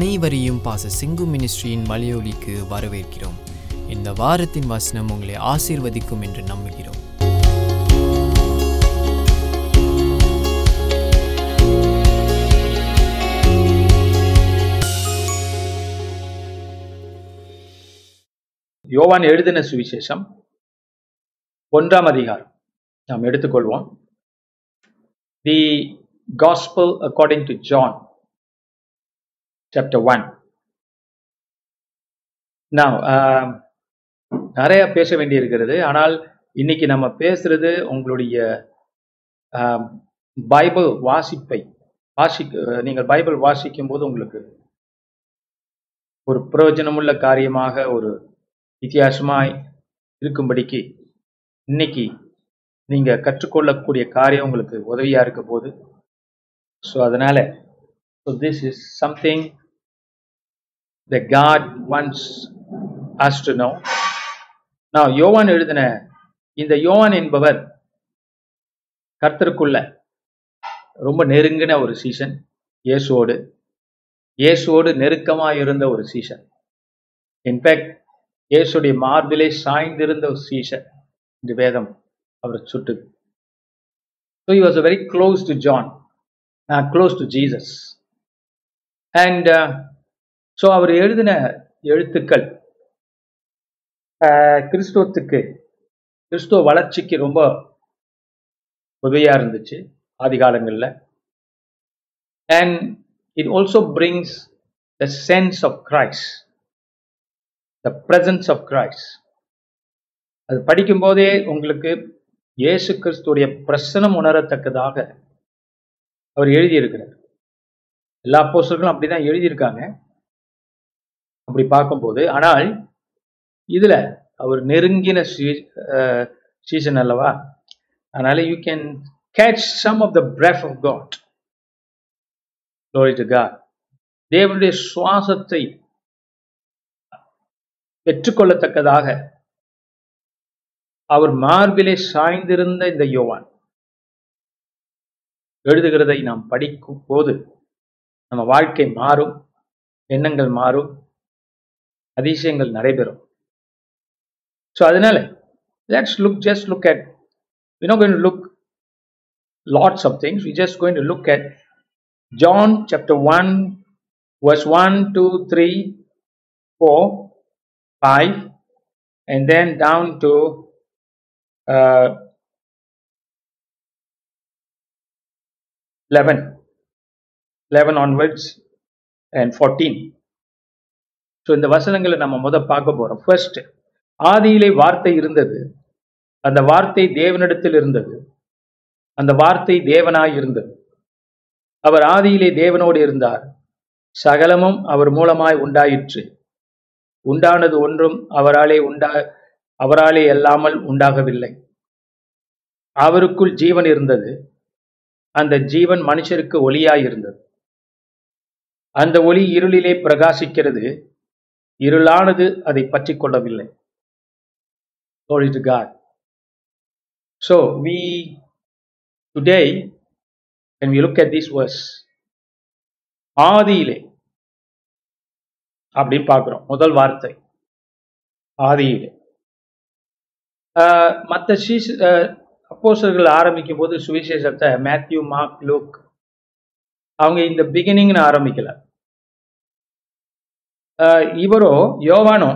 அனைவரையும் பாச சிங்கு மினிஸ்ட்ரியின் மலையொலிக்கு வரவேற்கிறோம். இந்த வாரத்தின் வசனம் உங்களை ஆசீர்வதிக்கும் என்று நம்புகிறோம். யோவான் எழுதின சுவிசேஷம் ஒன்றாம் அதிகாரம். நாம் எடுத்துக்கொள்வோம். The Gospel according to John chapter one நான் நிறைய பேச வேண்டி இருக்கிறது ஆனால் இன்னைக்கு நம்ம பேசுறது உங்களுடைய um, பைபிள் வாசிப்பை. வாசிக்க நீங்கள் பைபிள் வாசிக்கும் போது உங்களுக்கு ஒரு பிரயோஜனமுள்ள காரியமாக ஒரு வித்தியாசமாய் இருக்கும்படிக்கு இன்னைக்கு நீங்க கற்றுக்கொள்ளக்கூடிய காரியம் உங்களுக்கு உதவியா இருக்க போது ஸோ அதனால so this is something the God wants us to know நான் யோவான் எழுதின இந்த யோவான் என்பவர் கர்த்தருக்குள்ள ரொம்ப நெருங்கின ஒரு சீசன் இயேசுவோடு. இயேசுவோடு நெருக்கமாக இருந்த ஒரு சீசன். இன்ஃபேக்ட் இயேசுடைய மார்பிலே சாய்ந்திருந்த ஒரு சீசன் இந்த வேதம் அவரை சுட்டு. So he was a very close to John, close to Jesus and so அவர் எழுதின எழுத்துக்கள் கிறிஸ்துவத்துக்கு கிறிஸ்துவ வளர்ச்சிக்கு ரொம்ப உதவியாக இருந்துச்சு ஆதி காலங்களில் and it also brings the sense of Christ the presence of Christ அது படிக்கும்போதே உங்களுக்கு இயேசு கிறிஸ்துடைய பிரசனம் உணரத்தக்கதாக அவர் எழுதியிருக்கிறார். எல்லா போஸ்டர்களும் அப்படி தான் எழுதியிருக்காங்க. அப்படி பார்க்கும்போது ஆனால் இதில் அவர் நெருங்கின சீசன் அல்லவா? அதனால you can catch some of the breath of God glory to God. தேவனுடைய சுவாசத்தை பெற்றுக்கொள்ளத்தக்கதாக அவர் மார்பிலே சாய்ந்திருந்த இந்த யோவான் எழுதுகிறதை நாம் படிக்கும் போது நம்ம வாழ்க்கை மாறும் எண்ணங்கள் மாறும் அதிசயங்கள் நடைபெறும். ஸோ அதனால let's look just look at we not going to look lots of things we just going to look at John chapter one verse 1 2 3 4 5 and then down to uh, 11 11 onwards and 14 so இந்த வசனங்களை நம்ம முத பார்க்க போகிறோம் first ஆதியிலே வார்த்தை இருந்தது. அந்த வார்த்தை தேவனிடத்தில் இருந்தது. அந்த வார்த்தை தேவனாய் இருந்தது. அவர் ஆதியிலே தேவனோடு இருந்தார். சகலமும் அவர் மூலமாய் உண்டாயிற்று. உண்டானது ஒன்றும் அவராலே உண்டா அவராலே அல்லாமல் உண்டாகவில்லை. அவருக்குள் ஜீவன் இருந்தது. அந்த ஜீவன் மனுஷருக்கு ஒளியாய் இருந்தது. அந்த ஒளி இருளிலே பிரகாசிக்கிறது. இருளானது அதை பற்றி கொள்ளவில்லை. Glory to God. So we today when we look at this verse ஆதியிலே அப்படின்னு பார்க்குறோம். முதல் வார்த்தை ஆதியிலே. மற்ற சீஸ் அப்போசர்கள் ஆரம்பிக்கும் போது சுவிசேஷத்தை மேத்யூ மார்க் லூக் அவங்க இந்த பிகினிங்னு ஆரம்பிக்கல. ஆஹ் இவரோ யோவானோ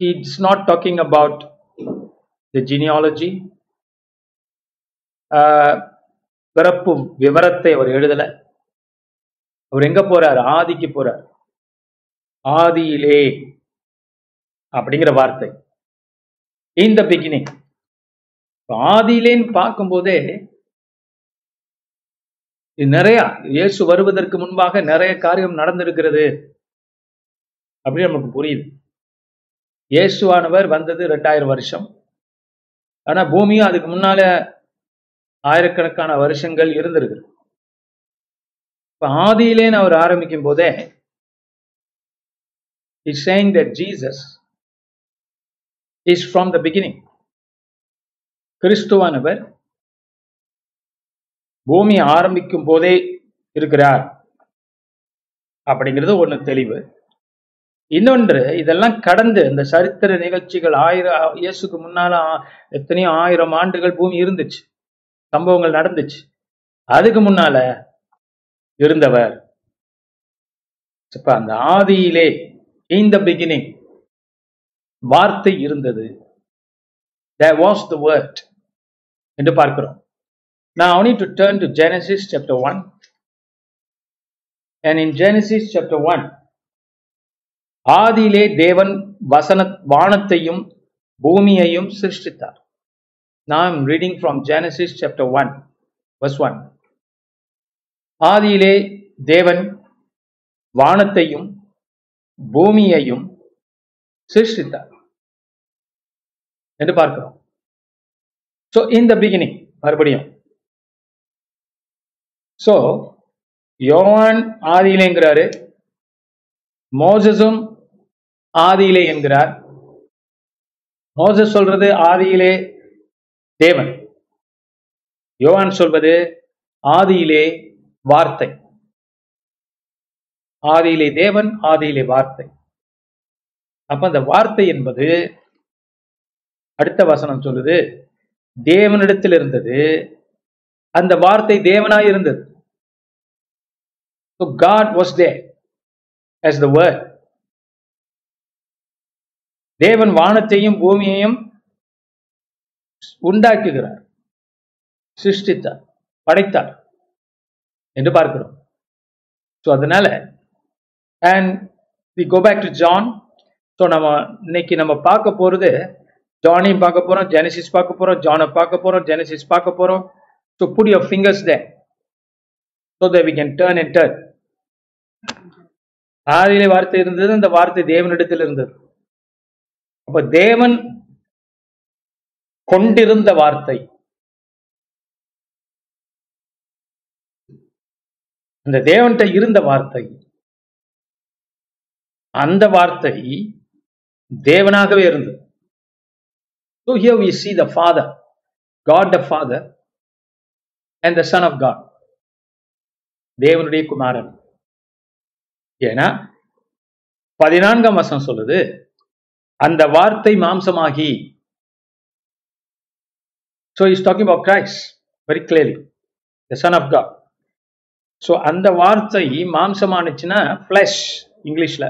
it's not talking about the genealogy பிறப்பு விவரத்தை அவர் எழுதல அவர் எங்க போறார் ஆதிக்கு போறார் ஆதியிலே அப்படிங்கிற வார்த்தை இந்த பிகினிங் ஆதியிலேன்னு பார்க்கும்போதே நிறைய இயேசு வருவதற்கு முன்பாக நிறைய காரியம் நடந்திருக்கிறது அப்படின்னு நமக்கு புரியுது. இயேசுவானவர் வந்தது ரெண்டாயிரம் வருஷம். ஆனா பூமியும் அதுக்கு முன்னால ஆயிரக்கணக்கான வருஷங்கள் இருந்திருக்கு. இப்ப ஆதியிலேன்னு அவர் ஆரம்பிக்கும் போதே is saying that Jesus is from the beginning கிறிஸ்துவானவர் பூமி ஆரம்பிக்கும் போதே இருக்கிறார். அப்படிங்கிறது ஒண்ணு தெளிவு. இன்னொன்று இதெல்லாம் கடந்து இந்த சரித்திர நிகழ்ச்சிகள் ஆயிரம் இயேசுக்கு முன்னால எத்தனையோ ஆயிரம் ஆண்டுகள் பூமி இருந்துச்சு. சம்பவங்கள் நடந்துச்சு. அதுக்கு முன்னால இருந்தவர். இப்ப அந்த ஆதியிலே இன் த பிகினிங் வார்த்தை இருந்தது. There was த word என்று பார்க்கிறோம். Now I need to turn to Genesis chapter 1. And in Genesis chapter 1, ஆதியிலே தேவன் வசன வானத்தையும் பூமியையும் சிருஷ்டித்தார் நாம் reading from Genesis chapter one verse one ஆதியிலே தேவன் வானத்தையும் பூமியையும் சிருஷ்டித்தார் என்று பார்க்கிறோம் ஸோ த பிகினிங் மறுபடியும் ஸோ யோவான் ஆதியிலேங்கிறாரு மோசஸும் ஆதியிலே என்கிறார். மோசஸ் சொல்றது ஆதியிலே தேவன். யோவான் சொல்வது ஆதியிலே வார்த்தை. ஆதியிலே தேவன் ஆதியிலே வார்த்தை. அப்ப அந்த வார்த்தை என்பது அடுத்த வசனம் சொல்லுது தேவனிடத்தில் இருந்தது அந்த வார்த்தை தேவனாய் இருந்தது. So God was there as the word. தேவன் வானத்தையும் பூமியையும் உண்டாக்குகிறார். சிருஷ்டித்தார் படைத்தார் என்று பார்க்கிறோம். ஸோ அதனால and we go back to John so நம்ம இன்னைக்கு நம்ம பார்க்க போறது ஜானையும் பார்க்க போறோம் ஜெனசிஸ் பார்க்க போறோம் ஜானை பார்க்க போறோம் ஜெனசிஸ் பார்க்க போறோம். So put your fingers there so that we can turn and turn. ஆதியிலே வார்த்தை இருந்தது அந்த வார்த்தை தேவனிடத்தில் இருந்தது. அப்ப தேவன் கொண்டிருந்த வார்த்தை. அந்த தேவன்கிட்ட இருந்த வார்த்தை. அந்த வார்த்தை தேவனாகவே இருந்தது. So here we see the Father, God the Father, and the Son of God தேவனுடைய குமாரன். ஏன்னா பதினான்காம் வசனம் சொல்லுது அந்த வார்த்தை மாம்சமாகி. So is talking about Christ very clearly the Son of God so அந்த வார்த்தை மாம்சமானுச்சுன்னா ஃப்ளஷ் இங்கிலீஷ்ல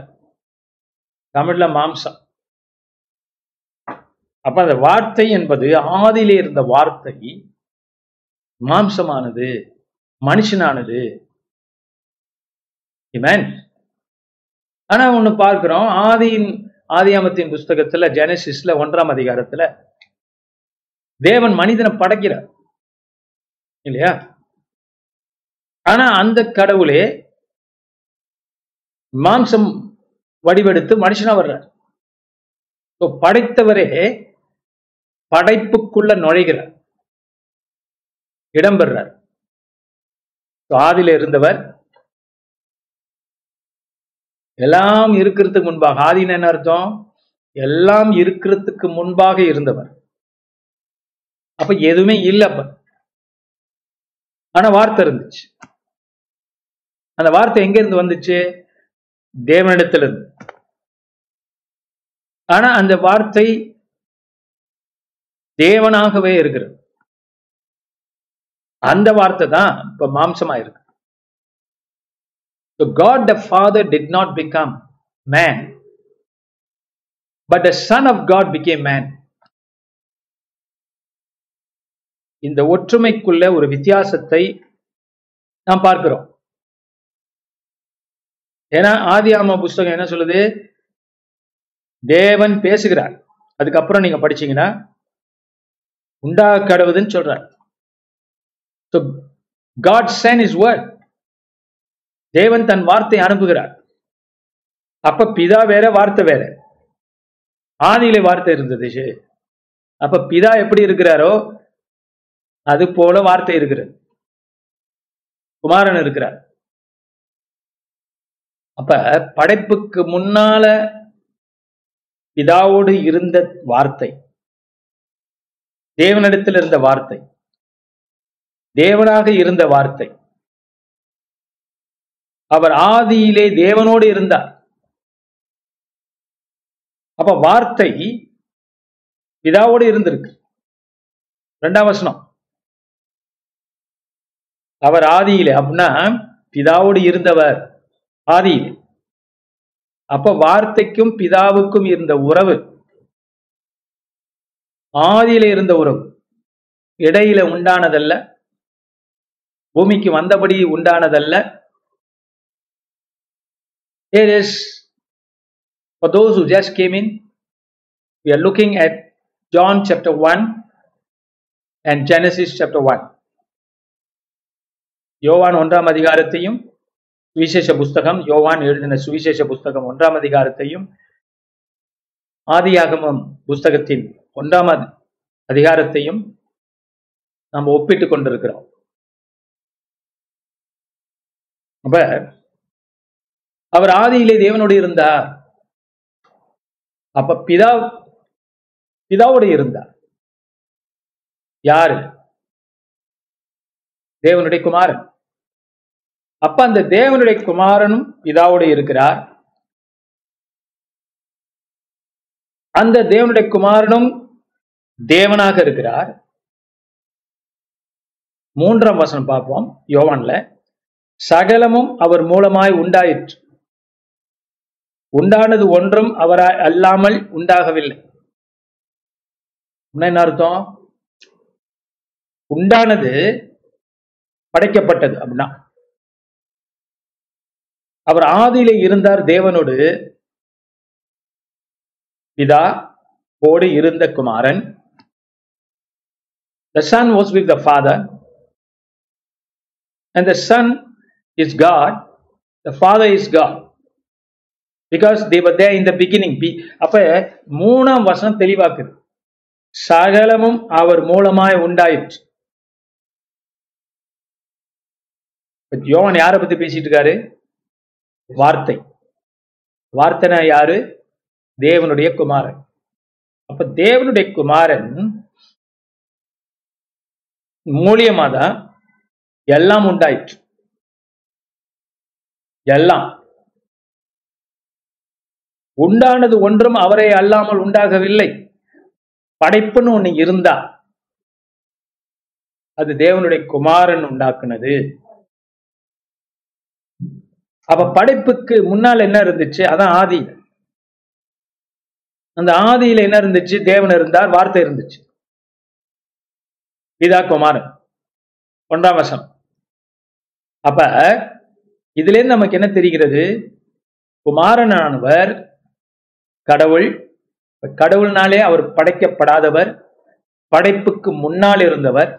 தமிழ்ல மாம்சம். அப்போ அந்த வார்த்தை என்பது ஆதியிலே இருந்த வார்த்தை மாம்சமானது மனுஷனானது. ஆனா ஒண்ணு பார்க்கிறோம் ஆதியின் ஆதியாமத்தின் புஸ்தகத்துல ஜெனசிஸ்ல ஒன்றாம் அதிகாரத்துல தேவன் மனிதனை படைக்கிறார். இல்லையா? ஆனா அந்த கடவுளே மாம்சம் வடிவெடுத்து மனுஷனா வர்றார். படைத்தவரே படைப்புக்குள்ள நுழைகிறார். இடம்பெறார். So, ஆதியில இருந்தவர் எல்லாம் இருக்கிறதுக்கு முன்பாக ஆதின என்ன அர்த்தம்? எல்லாம் இருக்கிறதுக்கு முன்பாக இருந்தவர். அப்ப எதுவுமே இல்லை அப்ப. ஆனா வார்த்தை இருந்துச்சு. அந்த வார்த்தை எங்க இருந்து வந்துச்சு? தேவனிடத்துல இருந்து ஆனா அந்த வார்த்தை தேவனாகவே இருக்கிறது. அந்த வார்த்தை தான் இப்ப மாம்சமா இருக்கு So God the Father did not become man, but the Son of God became man. இந்த ஒற்றுமைக்குள்ள ஒரு வித்தியாசத்தை நாம் பார்க்கிறோம். ஏன்னா ஆதி ஆம புஸ்தகம் என்ன சொல்லுது? தேவன் பேசுகிறார். அதுக்கப்புறம் நீங்க படிச்சீங்கன்னா உண்டா கடவுதுன்னு சொல்றார். So God sent his word தேவன் தன் வார்த்தை அனுப்புகிறார். அப்ப பிதா வேற வார்த்தை வேற. ஆதியிலே வார்த்தை இருந்தது அப்ப பிதா எப்படி இருக்கிறாரோ அது போல வார்த்தை இருக்கிறது. குமாரன் இருக்கிறார். அப்ப படைப்புக்கு முன்னால பிதாவோடு இருந்த வார்த்தை. தேவனிடத்தில் இருந்த வார்த்தை. தேவனாக இருந்த வார்த்தை. அவர் ஆதியிலே தேவனோடு இருந்தார். அப்ப வார்த்தை பிதாவோடு இருந்திருக்கு. ரெண்டாம் வசனம். அவர் ஆதியிலே அப்படின்னா பிதாவோடு இருந்தவர் ஆதியிலே. அப்ப வார்த்தைக்கும் பிதாவுக்கும் இருந்த உறவு ஆதியில இருந்த உறவு இடையில உண்டானதல்ல பூமிக்கு வந்தபடி உண்டானதல்ல Here is, for those who just came in, we are looking at John chapter 1 and Genesis chapter 1. யோவான் ஒன்றாம் அதிகாரத்தையும் சுவிசேஷ புஸ்தகம் யோவான் எழுதின சுவிசேஷ புஸ்தகம் ஒன்றாம் அதிகாரத்தையும் ஆதியாகமம் புஸ்தகத்தின் ஒன்றாம் அதிகாரத்தையும் நாம் ஒப்பிட்டு கொண்டிருக்கிறோம் அப்ப அவர் ஆதியிலே தேவனோடு இருந்தார். அப்ப பிதா பிதாவோடு இருந்தார். யாரு? தேவனுடைய குமாரன். அப்ப அந்த தேவனுடைய குமாரனும் பிதாவோடு இருக்கிறார். அந்த தேவனுடைய குமாரனும் தேவனாக இருக்கிறார். மூன்றாம் வசனம் பார்ப்போம் யோவான்ல. சகலமும் அவர் மூலமாய் உண்டாயிற்று. உண்டானது ஒன்றும் அவராய் அல்லாமல் உண்டாகவில்லை. என்ன அர்த்தம்? உண்டானது படைக்கப்பட்டது அப்படின்னா. அவர் ஆதியிலே இருந்தார் தேவனோடு. பிதா ஓடு இருந்த குமாரன். The son was with the father. And the son is God the father is God. Because they were there in the beginning. அப்ப மூணாம் வசனம் தெளிவாக்குது. சகலமும் அவர் மூலமாய் உண்டாயிற்று. யோவான் யாரை பத்தி பேசிட்டு இருக்காரு? வார்த்தை. வார்த்தைனா யாரு? தேவனுடைய குமாரன். அப்ப தேவனுடைய குமாரன் மூலியமா தான் எல்லாம் உண்டாயிற்று. எல்லாம். உண்டானது ஒன்றும் அவரை அல்லாமல் உண்டாகவில்லை. படைப்புன்னு ஒண்ணு இருந்தா அது தேவனுடைய குமாரன் உண்டாக்குனது. அப்ப படைப்புக்கு முன்னால் என்ன இருந்துச்சு? அதான் ஆதி. அந்த ஆதியில என்ன இருந்துச்சு? தேவன் இருந்தார் வார்த்தை இருந்துச்சு. இதா குமாரன். ஒன்றாம் வசம் அப்ப இதுலேருந்து நமக்கு என்ன தெரிகிறது? குமாரனானவர் கடவுள் கடவுள்னாலே அவர் படைக்கப்படாதவர் படைப்புக்கு முன்னால் இருந்தவர்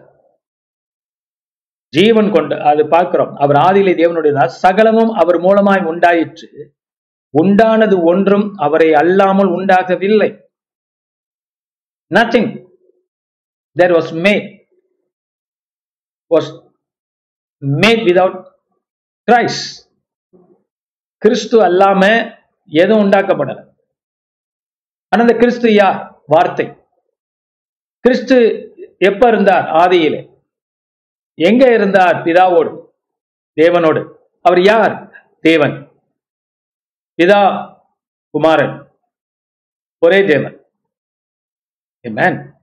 ஜீவன் கொண்டு அது பார்க்கிறோம் அவர் ஆதியிலே தேவனுடைய சகலமும் அவர் மூலமாய் உண்டாயிற்று. உண்டானது ஒன்றும் அவரை அல்லாமல் உண்டாகவில்லை. Nothing there was made was made without Christ. கிறிஸ்து அல்லாம எதுவும் உண்டாக்கப்படல. ஆனா அந்த கிறிஸ்து யார் வார்த்தை. கிறிஸ்து எப்ப இருந்தார்? ஆதியிலே. எங்க இருந்தார்? பிதாவோடு தேவனோடு. அவர் யார்? தேவன். பிதா குமாரன். ஒரே தேவன். மேன்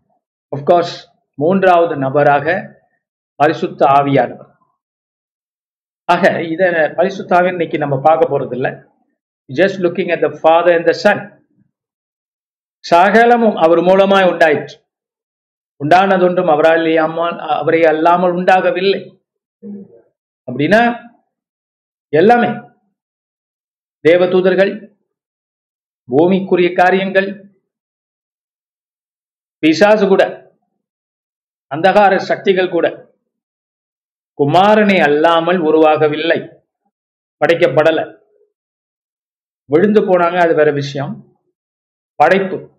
கோர்ஸ் மூன்றாவது நபராக பரிசுத்த ஆவியானவர். ஆக இதை பரிசுத்த இன்னைக்கு நம்ம பார்க்க போறது இல்லை just looking at the Father and the Son சகலமும் அவர் மூலமாய் உண்டாயிற்று. உண்டானதொன்றும் அவரால் அம்மால் அவரை அல்லாமல் உண்டாகவில்லை. அப்படின்னா எல்லாமே தேவதூதர்கள் பூமிக்குரிய காரியங்கள் பிசாசு கூட அந்தகார சக்திகள் கூட குமாரனை அல்லாமல் உருவாகவில்லை. படைக்கப்படல. விழுந்து போனாங்க அது வேற விஷயம். படைப்பு.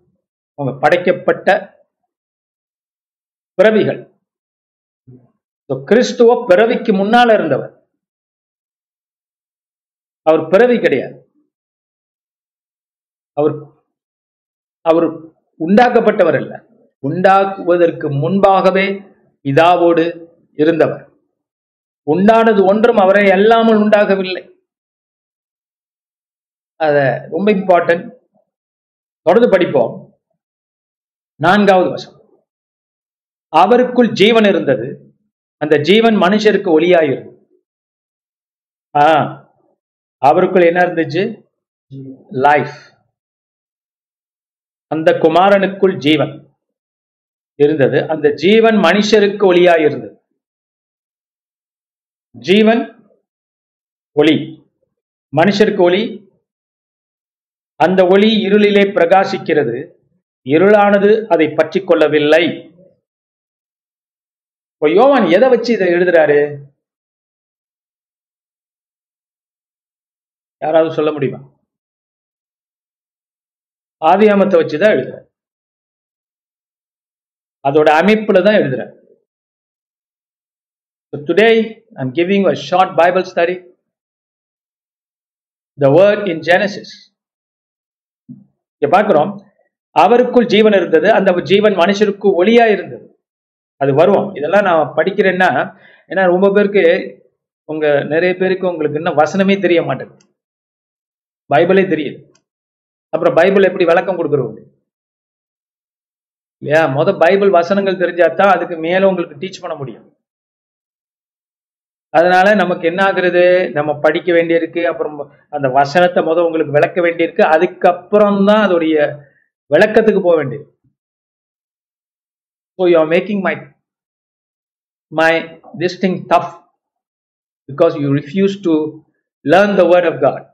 அவங்க படைக்கப்பட்ட பிறவிகள். கிறிஸ்துவ பிறவிக்கு முன்னால இருந்தவர். அவர் பிறவி கிடையாது. அவர் அவர் உண்டாக்கப்பட்டவர் அல்ல. உண்டாக்குவதற்கு முன்பாகவே பிதாவோடு இருந்தவர். உண்டானது ஒன்றும் அவரை அல்லாமல் உண்டாகவில்லை. அத ரொம்ப இம்பார்ட்டன்ட் தொடர்ந்து படிப்போம். நான்காவது வசம் அவருக்குள் ஜீவன் இருந்தது. அந்த ஜீவன் மனுஷருக்கு ஒளியாயிருந்தது ஆ அவருக்குள் என்ன இருந்துச்சு? லைஃப் அந்த குமாரனுக்குள் ஜீவன் இருந்தது. அந்த ஜீவன் மனுஷருக்கு ஒளியாயிருந்தது ஜீவன் ஒளி. மனுஷருக்கு ஒளி. அந்த ஒளி இருளிலே பிரகாசிக்கிறது. இருளானது அதை பற்றி கொள்ளவில்லை. இப்போ யோவான் எதை வச்சு இதை எழுதுறாரு? யாராவது சொல்ல முடியுமா? ஆதியாமத்தை வச்சுதான் எழுதுற அதோட அமைப்புல தான் எழுதுறேன் So today I'm giving a short Bible study. The word in Genesis. இங்க பார்க்கிறோம். அவருக்குள் ஜீவன் இருந்தது. அந்த ஜீவன் மனுஷருக்கு ஒளியா இருந்தது. அது வரும் இதெல்லாம் நான் படிக்கிறேன்னா ஏன்னா ரொம்ப பேருக்கு உங்க நிறைய பேருக்கு உங்களுக்கு இன்னும் வசனமே தெரிய மாட்டேங்குது. பைபிளே தெரியுது அப்புறம் பைபிள் எப்படி விளக்கம் கொடுக்குறவங்க? இல்லையா? மொதல் பைபிள் வசனங்கள் தெரிஞ்சாதான் அதுக்கு மேலே உங்களுக்கு டீச் பண்ண முடியும். அதனால நமக்கு என்ன ஆகுறது நம்ம படிக்க வேண்டியிருக்கு அப்புறம் அந்த வசனத்தை முதல் உங்களுக்கு விளக்க வேண்டியிருக்கு அதுக்கப்புறம் தான் அதோடைய விளக்கத்துக்கு போக வேண்டியது so you are making my my this thing tough because you refuse to learn the word of God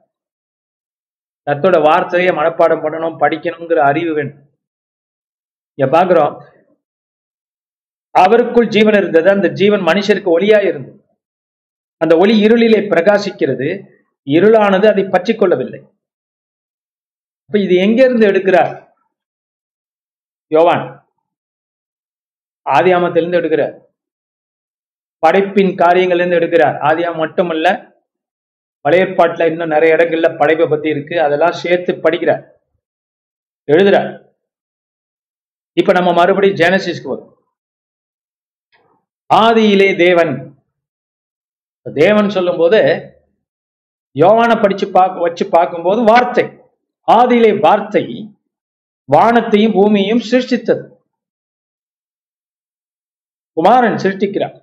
தத்தோட வார்த்தையை மனப்பாடம் பண்ணணும் படிக்கணுங்கிற அறிவு வேணும். பார்க்குறோம். அவருக்குள் ஜீவன் இருந்தது அந்த ஜீவன் மனுஷருக்கு ஒளியா இருந்தது. அந்த ஒளி இருளிலே பிரகாசிக்கிறது. இருளானது அதை பற்றி கொள்ளவில்லை அப்ப இது எங்க இருந்து எடுக்கிறார்? யோவான். ஆதியாமத்திலிருந்து எடுக்கிறார். படைப்பின் காரியங்கள்ல எடுக்கிறார். ஆதியாம் மட்டுமல்ல பழையற்பாட்டில் இன்னும் நிறைய இடங்கள்ல படைப்பை பத்தி இருக்கு. அதெல்லாம் சேர்த்து படிக்கிறார். எழுதுறார். இப்ப நம்ம மறுபடியும் ஜெனசிஸ்க்கு வரும். ஆதியிலே தேவன் தேவன் சொல்லும் போது யோவான படிச்சு பார்க்க வச்சு பார்க்கும்போது வார்த்தை. ஆதியிலே வார்த்தை வானத்தையும் பூமியையும் சிருஷ்டித்தது. குமாரன் சிருஷ்டிக்கிறார்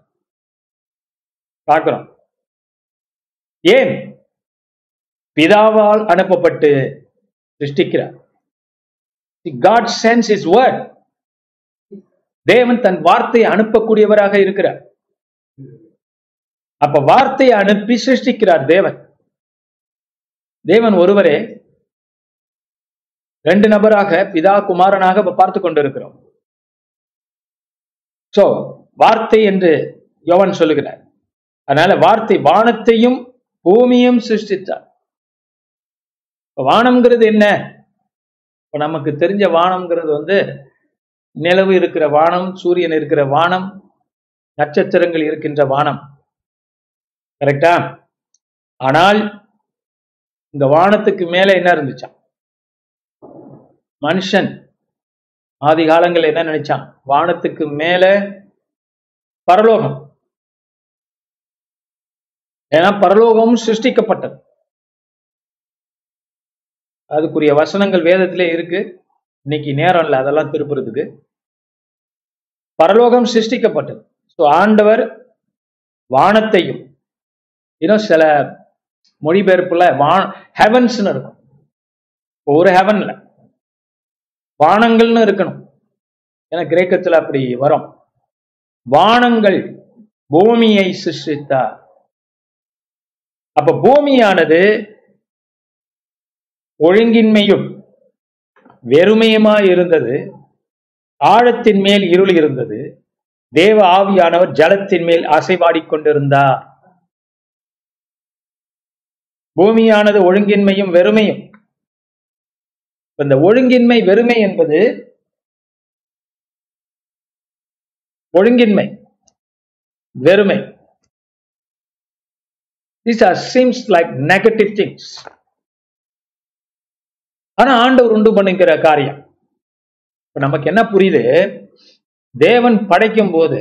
பார்க்கிறோம். ஏன்? பிதாவால் அனுப்பப்பட்டு சிருஷ்டிக்கிறார். காட் சென்ஸ் இஸ் வேர்ட் தேவன் தன் வார்த்தையை அனுப்பக்கூடியவராக இருக்கிறார். அப்ப வார்த்தையை அனுப்பி சிருஷ்டிக்கிறார் தேவன். தேவன் ஒருவரே ரெண்டு நபராக பிதா குமாரனாக பார்த்து கொண்டிருக்கிறோம். சோ வார்த்தை என்று யோவன் சொல்லுகிறார். அதனால வார்த்தை வானத்தையும் பூமியும் சிருஷ்டித்தார். வானம்ங்கிறது என்ன? இப்ப நமக்கு தெரிஞ்ச வானம்ங்கிறது வந்து நிலவு இருக்கிற வானம் சூரியன் இருக்கிற வானம் நட்சத்திரங்கள் இருக்கின்ற வானம். கரெக்டா ஆனால் இந்த வானத்துக்கு மேல என்ன இருந்துச்சான் மனுஷன் ஆதி காலங்கள் என்ன நினைச்சான்? வானத்துக்கு மேல பரலோகம். ஏன்னா பரலோகமும் சிருஷ்டிக்கப்பட்டது. அதுக்குரிய வசனங்கள் வேதத்திலே இருக்கு. இன்னைக்கு நேரம் இல்லை அதெல்லாம் திருப்புறதுக்கு. பரலோகம் சிருஷ்டிக்கப்பட்டது. ஸோ ஆண்டவர் வானத்தையும் இன்னும் சில மொழிபெயர்ப்புல வா ஹெவன்ஸ்னு இருக்கும். ஒரு ஹெவன்ல வானங்கள்னு இருக்கணும். ஏன்னா கிரேக்கத்துல அப்படி வரும். வானங்கள் பூமியை சிருஷ்டித்தார் அப்ப பூமியானது ஒழுங்கின்மையும் வெறுமையுமா இருந்தது ஆழத்தின் மேல் இருள் இருந்தது. தேவ ஆவியானவர் ஜலத்தின் மேல் அசைவாடி கொண்டிருந்தார் பூமியானது ஒழுங்கின்மையும் வெறுமையும். இந்த ஒழுங்கின்மை வெறுமை என்பது ஒழுங்கின்மை வெறுமை. These are seems like negative things ஆனா ஆண்டவர் உண்டு பண்ணுங்கிற காரியம். இப்ப நமக்கு என்ன புரியுது? தேவன் படைக்கும் போது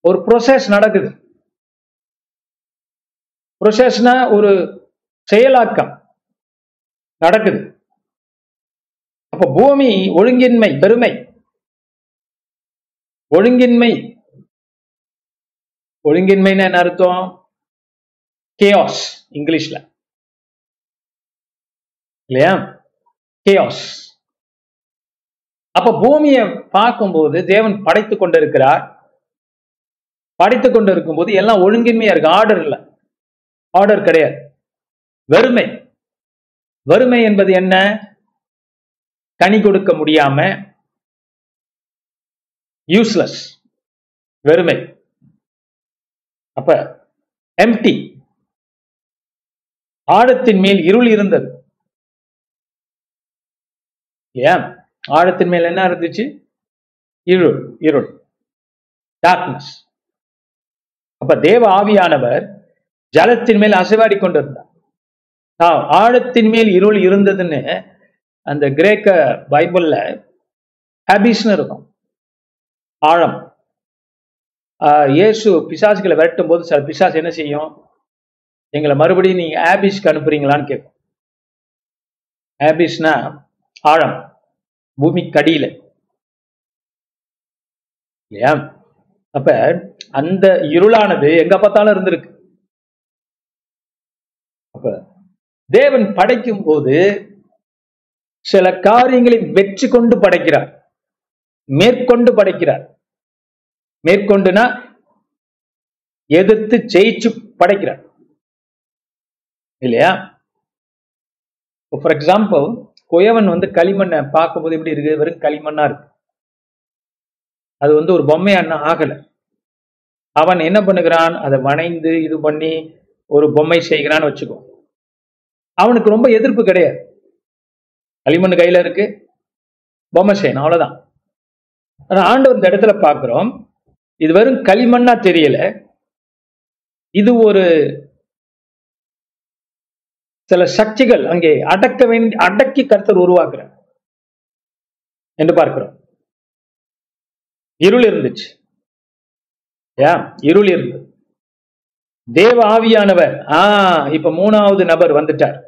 ஒரு ப்ரொசஸ் நடக்குது. ப்ரொசஸ்னா ஒரு செயலாக்கம் நடக்குது. அப்ப பூமி ஒழுங்கின்மை பெருமை. ஒழுங்கின்மை. ஒழுங்கின்மைன்னு என்ன அர்த்தம்? கேஆஸ் இங்கிலீஷ்ல. இல்லையா? கேஆஸ் அப்ப பூமியை பார்க்கும்போது தேவன் படைத்து கொண்டிருக்கிறார். படைத்து கொண்டு இருக்கும்போது எல்லாம் ஒழுங்கின்மையா இருக்கு ஆர்டர் இல்லை ஆர்டர் கிடையாது. வெறுமை. வறுமை என்பது என்ன? கனி கொடுக்க முடியாம யூஸ்லெஸ் வெறுமை. அப்ப எம்டி ஆழத்தின் மேல் இருள் இருந்தது. ஏன் ஆழத்தின் மேல் என்ன இருந்துச்சு? இருள் இருள். டார்க்னஸ் அப்ப தேவ ஆவியானவர் ஜலத்தின் மேல் அசைவாடி கொண்டிருந்தார் ஆ, ஆழத்தின் மேல் இருள் இருந்ததுன்னு அந்த கிரேக்க பைபிள்ல ஹபிஸ்னு இருக்கும். ஆழம். இயேசு பிசாசுகளை விரட்டும் போது சில பிசாஸ் என்ன செய்யும்? எங்களை மறுபடியும் நீங்க ஆபிஸ்க்கு அனுப்புறீங்களான்னு கேட்கும். ஆபிஸ்னா ஆழம். பூமி கடியில இல்லையா? அப்ப அந்த இருளானது எங்க பார்த்தாலும் இருந்திருக்கு அப்ப தேவன் படைக்கும் போது சில காரியங்களை வெற்றி கொண்டு படைக்கிறார். மேற்கொண்டு படைக்கிறார். மேற்கொண்டுனா எதிர்த்து ஜெயிச்சு படைக்கிறார். இல்லையா? ஃபார் எக்ஸாம்பிள் குயவன் வந்து களிமண்ணை பார்க்கும்போது எப்படி இருக்கு? வெறும் களிமண்ணா இருக்கு. அது வந்து ஒரு பொம்மையாண்ணா ஆகல. அவன் என்ன பண்ணுகிறான்? அதை வணைந்து இது பண்ணி ஒரு பொம்மை செய்கிறான்னு வச்சுக்கோ. அவனுக்கு ரொம்ப எதிர்ப்பு கிடையாது. களிமண் கையில இருக்கு. பொம்மை செய்யணும் அவ்வளவுதான். ஆனா ஆண்டவர் இந்த இடத்துல பார்க்கிறோம் இது வெறும் களிமண்ணா தெரியல. இது ஒரு சில சக்திகள் அங்கே அடக்க வேண்டி அடக்கி கருத்தர் உருவாக்குறார் என்று பார்க்கிறோம். இருள் இருந்துச்சு. ஏன் இருள் இருந்தது. தேவ ஆவியானவர் ஆ இப்ப மூணாவது நபர் வந்துட்டார்.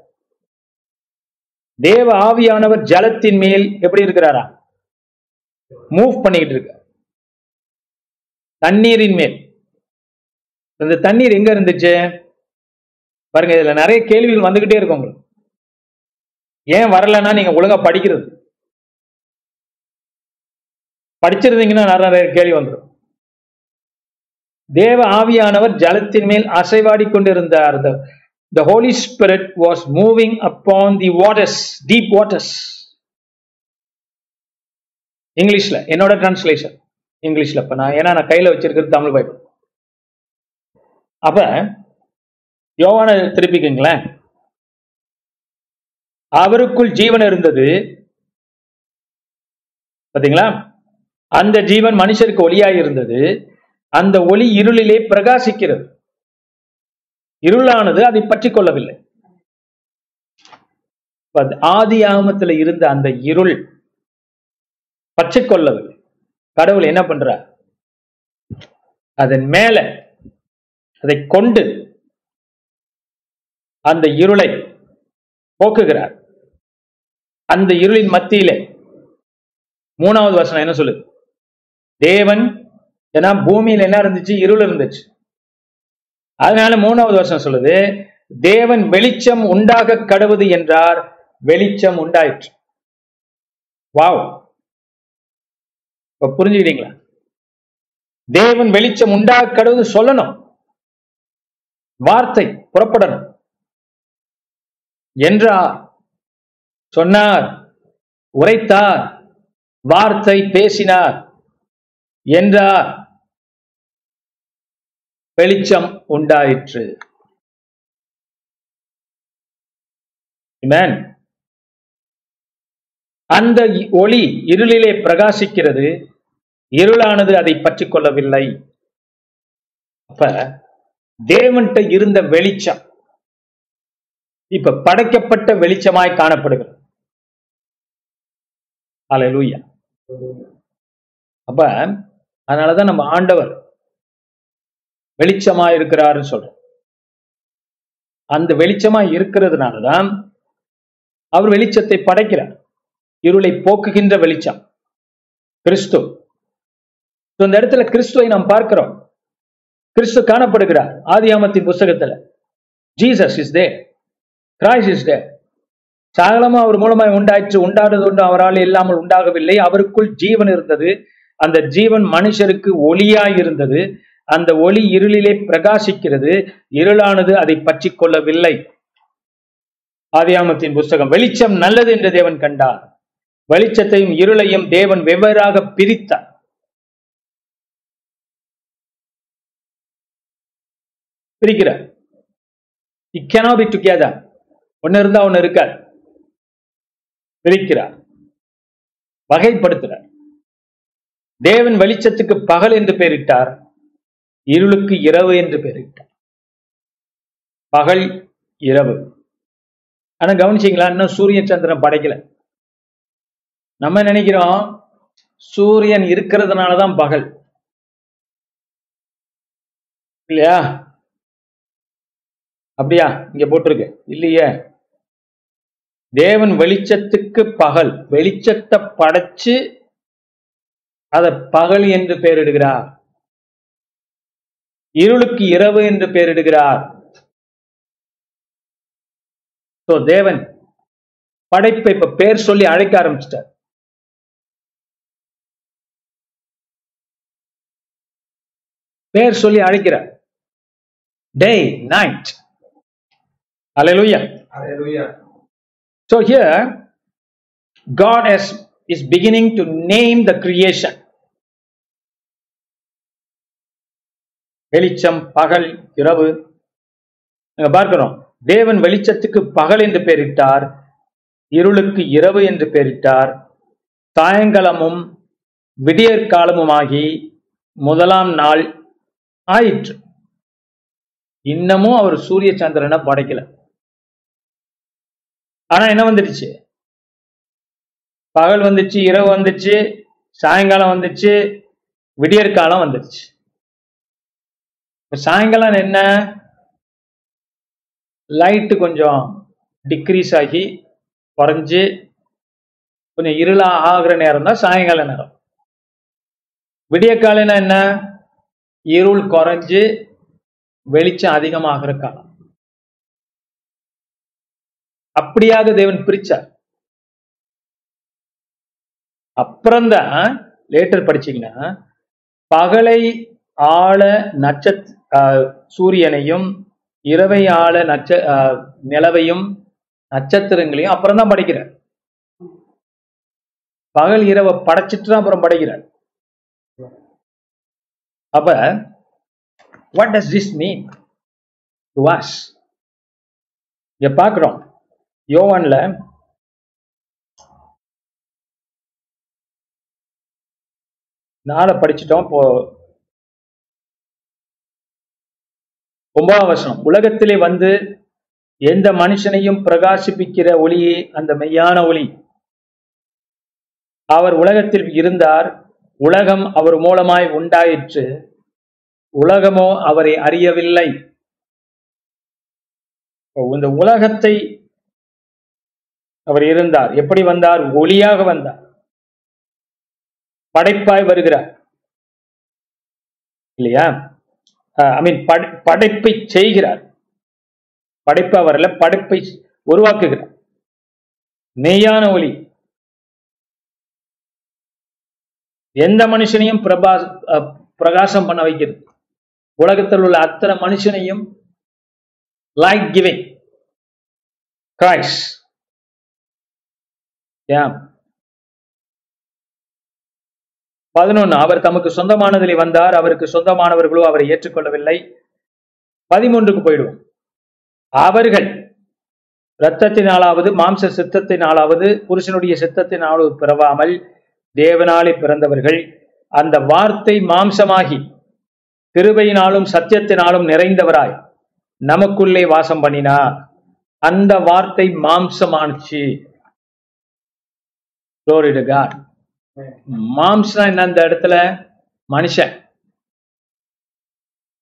தேவ ஆவியானவர் ஜலத்தின் மேல் எப்படி இருக்கிறாரா? மூவ் பண்ணிக்கிட்டு இருக்க. தண்ணீரின் மேல். இந்த தண்ணீர் எங்க இருந்துச்சு? பாருங்க இதுல நிறைய கேள்விகள் வந்துகிட்டே இருக்கும் உங்களுக்கு. ஏன் வரலன்னா நீங்க ஒழுங்கா படிக்கிறது. படிச்சிருந்தீங்கன்னா நிறைய கேள்வி வந்துடும். தேவ ஆவியானவர் ஜலத்தின் மேல் அசைவாடி கொண்டிருந்தார். The holy spirit was moving upon the waters deep waters. இங்கிலீஷ்ல என்னோட டிரான்ஸ்லேஷன் இங்கிலீஷ்ல இப்ப நான் ஏன்னா நான் கையில வச்சிருக்கிறது தமிழ் பைபிள். அப்ப யோவான திருப்பிக்குங்களேன். அவருக்குள் ஜீவன் இருந்தது. பாத்தீங்களா? அந்த ஜீவன் மனுஷருக்கு ஒளியாய் இருந்தது. அந்த ஒளி இருளிலே பிரகாசிக்கிறது. இருளானது அதை பற்றி கொள்ளவில்லை. ஆதி ஆகமத்துல இருந்த அந்த இருள் பற்றி கொள்ளவில்லை. கடவுள் என்ன பண்றார்? அதன் மேல அதை கொண்டு அந்த இருளை போக்குகிறார். அந்த இருளின் மத்தியிலே மூணாவது வசனம் என்ன சொல்லுது? தேவன் ஏன்னா பூமியில என்ன இருந்துச்சு? இருள் இருந்துச்சு. அதனால மூணாவது வருஷம் சொல்லுது தேவன் வெளிச்சம் உண்டாக கடவுது என்றார் வெளிச்சம் உண்டாயிற்று. வாவ். இப்ப புரிஞ்சுக்கிட்டீங்களா? தேவன் வெளிச்சம் உண்டாக கடவுது சொல்லணும். வார்த்தை புறப்படணும். என்றார் சொன்னார் உரைத்தார் வார்த்தை பேசினார் என்றார். வெளிச்சம் உண்டாயிற்று. அந்த ஒளி இருளிலே பிரகாசிக்கிறது. இருளானது அதை பற்றி கொள்ளவில்லை. அப்ப தேவன்கிட்ட இருந்த வெளிச்சம் இப்ப படைக்கப்பட்ட வெளிச்சமாய் காணப்படுகிறது. அப்ப அதனாலதான் நம்ம ஆண்டவர் வெளிச்சமா இருக்கிறாருன்னு சொல்றோம். அந்த வெளிச்சமா இருக்கிறதுனாலதான் அவர் வெளிச்சத்தை படைக்கிறார். இருளை போக்குகின்ற வெளிச்சம். கிறிஸ்து. இந்த இடத்துல கிறிஸ்துவை நாம் பார்க்கிறோம். கிறிஸ்து காணப்படுகிறார் ஆதியாமத்தின் புஸ்தகத்துல. Jesus is the Christ is the சகலமும் அவர் மூலமாய் உண்டாயிற்று உண்டானது ஒன்று அவரால் இல்லாமல் உண்டாகவில்லை. அவருக்குள் ஜீவன் இருந்தது. அந்த ஜீவன் மனுஷருக்கு ஒளியாய் இருந்தது அந்த ஒளி இருளிலே பிரகாசிக்கிறது. இருளானது அதை பற்றி கொள்ளவில்லை ஆதியாமத்தின் புஸ்தகம் வெளிச்சம் நல்லது என்று தேவன் கண்டார். வெளிச்சத்தையும் இருளையும் தேவன் வெவ்வேறாக பிரித்தார். பிரிக்கிறார். இட் cannot be ஒன்னு இருந்தா ஒன்னு இருக்காது. பிரிக்கிறார். வகைப்படுத்துறார். தேவன் வெளிச்சத்துக்கு பகல் என்று பெயரிட்டார். இருளுக்கு இரவு என்று பெயரிட்டார். பகல் இரவு. ஆனா கவனிச்சீங்களா? இன்னும் சூரியன் சந்திரன் படைக்கல. நம்ம நினைக்கிறோம் சூரியன் இருக்கிறதுனாலதான் பகல். இல்லையா? அப்படியா? இங்க போட்டிருக்கு. இல்லையே. தேவன் வெளிச்சத்துக்கு பகல் வெளிச்சத்தை படைச்சு அதை பகல் என்று பெயரிடுகிறார். இருளுக்கு இரவு என்று பெயரிடுகிறார் சோ தேவன் படைப்பை இப்ப பேர் சொல்லி அழைக்க ஆரம்பிச்சிட்டார் பேர் சொல்லி அழைக்கிறார் day night Hallelujah. Hallelujah. So here, God has, is beginning to name the creation. வெளிச்சம் பகல் இரவு. நாங்க பார்க்கிறோம். தேவன் வெளிச்சத்துக்கு பகல் என்று பெயரிட்டார் இருளுக்கு இரவு என்று பெயரிட்டார். சாயங்காலமும் விடியற்காலமுமாகி முதலாம் நாள் ஆயிற்று. இன்னமும் அவர் சூரிய சந்திரனை படைக்கல. ஆனா என்ன வந்துடுச்சு? பகல் வந்துச்சு இரவு வந்துச்சு சாயங்காலம் வந்துச்சு விடியற்காலம் வந்துடுச்சு. இப்போ சாயங்காலம் என்ன? லைட்டு கொஞ்சம் டிக்ரீஸ் ஆகி குறைஞ்சு கொஞ்சம் இருளா ஆகுற நேரம் தான் சாயங்கால நேரம். விடிய காலைனா என்ன? இருள் குறைஞ்சு வெளிச்சம் அதிகமாகிற காலம். அப்படியாக தேவன் பிரிச்சார். அப்புறம்தான் லேட்டர் படிச்சீங்கன்னா பகலை ஆள நட்சத்திர சூரியனையும் இரவை ஆள நட்ச ஆஹ் நிலவையும் நட்சத்திரங்களையும் அப்புறம் தான் படைக்கிறார். பகல் இரவை படைச்சிட்டு தான் அப்புறம் படைக்கிறார். அப்ப what does this mean to was இங்க பாக்குறோம். யோவான்ல நாளை படிச்சிட்டோம் இப்போ ஒன்பதாம் வருஷம் உலகத்திலே வந்து எந்த மனுஷனையும் பிரகாசிப்பிக்கிற ஒளியே அந்த மெய்யான ஒளி. அவர் உலகத்தில் இருந்தார் உலகம் அவர் மூலமாய் உண்டாயிற்று உலகமோ அவரை அறியவில்லை. இந்த உலகத்தை அவர் இருந்தார். எப்படி வந்தார்? ஒளியாக வந்தார். படைப்பாய் வருகிறார். இல்லையா? ஐ மீன் படைப்பை செய்கிறார். படைப்பா வரல படைப்பை உருவாக்குகிறார். மெய்யான ஒளி. எந்த மனுஷனையும் பிரபா பிரகாசம் பண்ண வைக்கிறது. உலகத்தில் உள்ள அத்தனை மனுஷனையும் லைக் கிவிங் கிரைஸ் ஏன் பதினொன்னு அவர் தமக்கு சொந்தமானதிலே வந்தார் அவருக்கு சொந்தமானவர்களோ அவரை ஏற்றுக்கொள்ளவில்லை. பதிமூன்றுக்கு போயிடுவோம். அவர்கள் இரத்தத்தினாலாவது மாம்ச சித்தத்தினாலாவது புருஷனுடைய சித்தத்தினாலாவது பிறவாமல் தேவனாலே பிறந்தவர்கள். அந்த வார்த்தை மாம்சமாகி திருவையினாலும் சத்தியத்தினாலும் நிறைந்தவராய் நமக்குள்ளே வாசம் பண்ணினார். அந்த வார்த்தை மாம்சமானுச்சு. Glory மாம்சம் என்ன அந்த இடத்துல? மனுஷன்.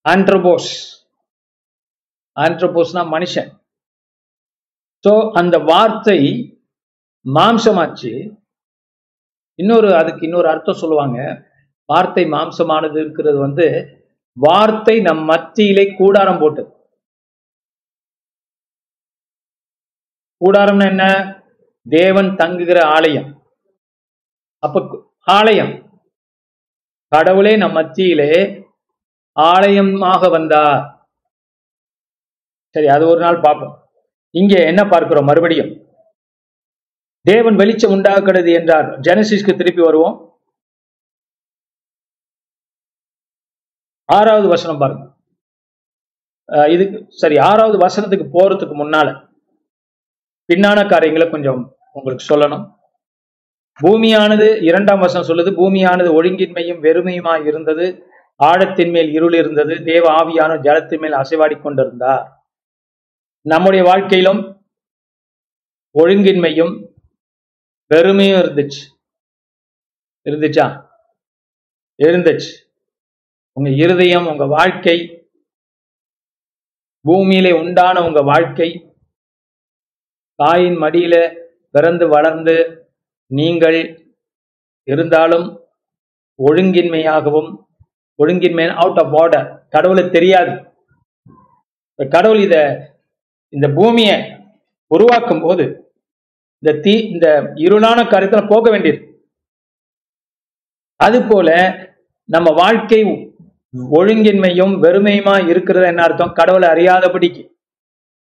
ஆண்ட்ரபோஸ் ஆண்ட்ரபோஸ்னா மனுஷன். சோ அந்த வார்த்தை மாம்சமாச்சு. இன்னொரு அதுக்கு இன்னொரு அர்த்தம் சொல்லுவாங்க. வார்த்தை மாம்சமானது இருக்கிறது வந்து வார்த்தை நம் மத்தியிலே கூடாரம் போட்டது. கூடாரம்னா என்ன? தேவன் தங்குகிற ஆலயம். அப்ப ஆலயம். கடவுளே நம் மத்தியிலே ஆலயமாக வந்தார். சரி அது ஒரு நாள் பார்ப்போம். இங்கே என்ன பார்க்கிறோம்? மறுபடியும். தேவன் வெளிச்சம் உண்டாகிறது என்றார். ஜெனசிஸ்க்கு திருப்பி வருவோம். ஆறாவது வசனம் பாருங்க. இதுக்கு சரி ஆறாவது வசனத்துக்கு போறதுக்கு முன்னால பின்னான காரியங்களை கொஞ்சம் உங்களுக்கு சொல்லணும். பூமியானது இரண்டாம் வசனம் சொல்லுது பூமியானது ஒழுங்கின்மையும் வெறுமையுமாய் இருந்தது ஆழத்தின் மேல் இருள் இருந்தது தேவ ஆவியான ஜலத்தின் மேல் அசைவாடி கொண்டிருந்தார். நம்முடைய வாழ்க்கையிலும் ஒழுங்கின்மையும் வெறுமையும் இருந்துச்சு. இருந்துச்சா? இருந்துச்சு. உங்க இருதயம் உங்க வாழ்க்கை பூமியிலே உண்டான உங்க வாழ்க்கை தாயின் மடியில பிறந்து வளர்ந்து நீங்கள் இருந்தாலும் ஒழுங்கின்மையாகவும் ஒழுங்கின்மை அவுட் ஆஃப் ஆர்டர் கடவுளை தெரியாது. கடவுள் இத இந்த பூமியை உருவாக்கும் போது இந்த தீ இந்த இருளான காரியத்தில் போக வேண்டியது. அது போல நம்ம வாழ்க்கை ஒழுங்கின்மையும் வெறுமையுமா இருக்கிறது என்ன அர்த்தம்? கடவுளை அறியாதபடிக்கு.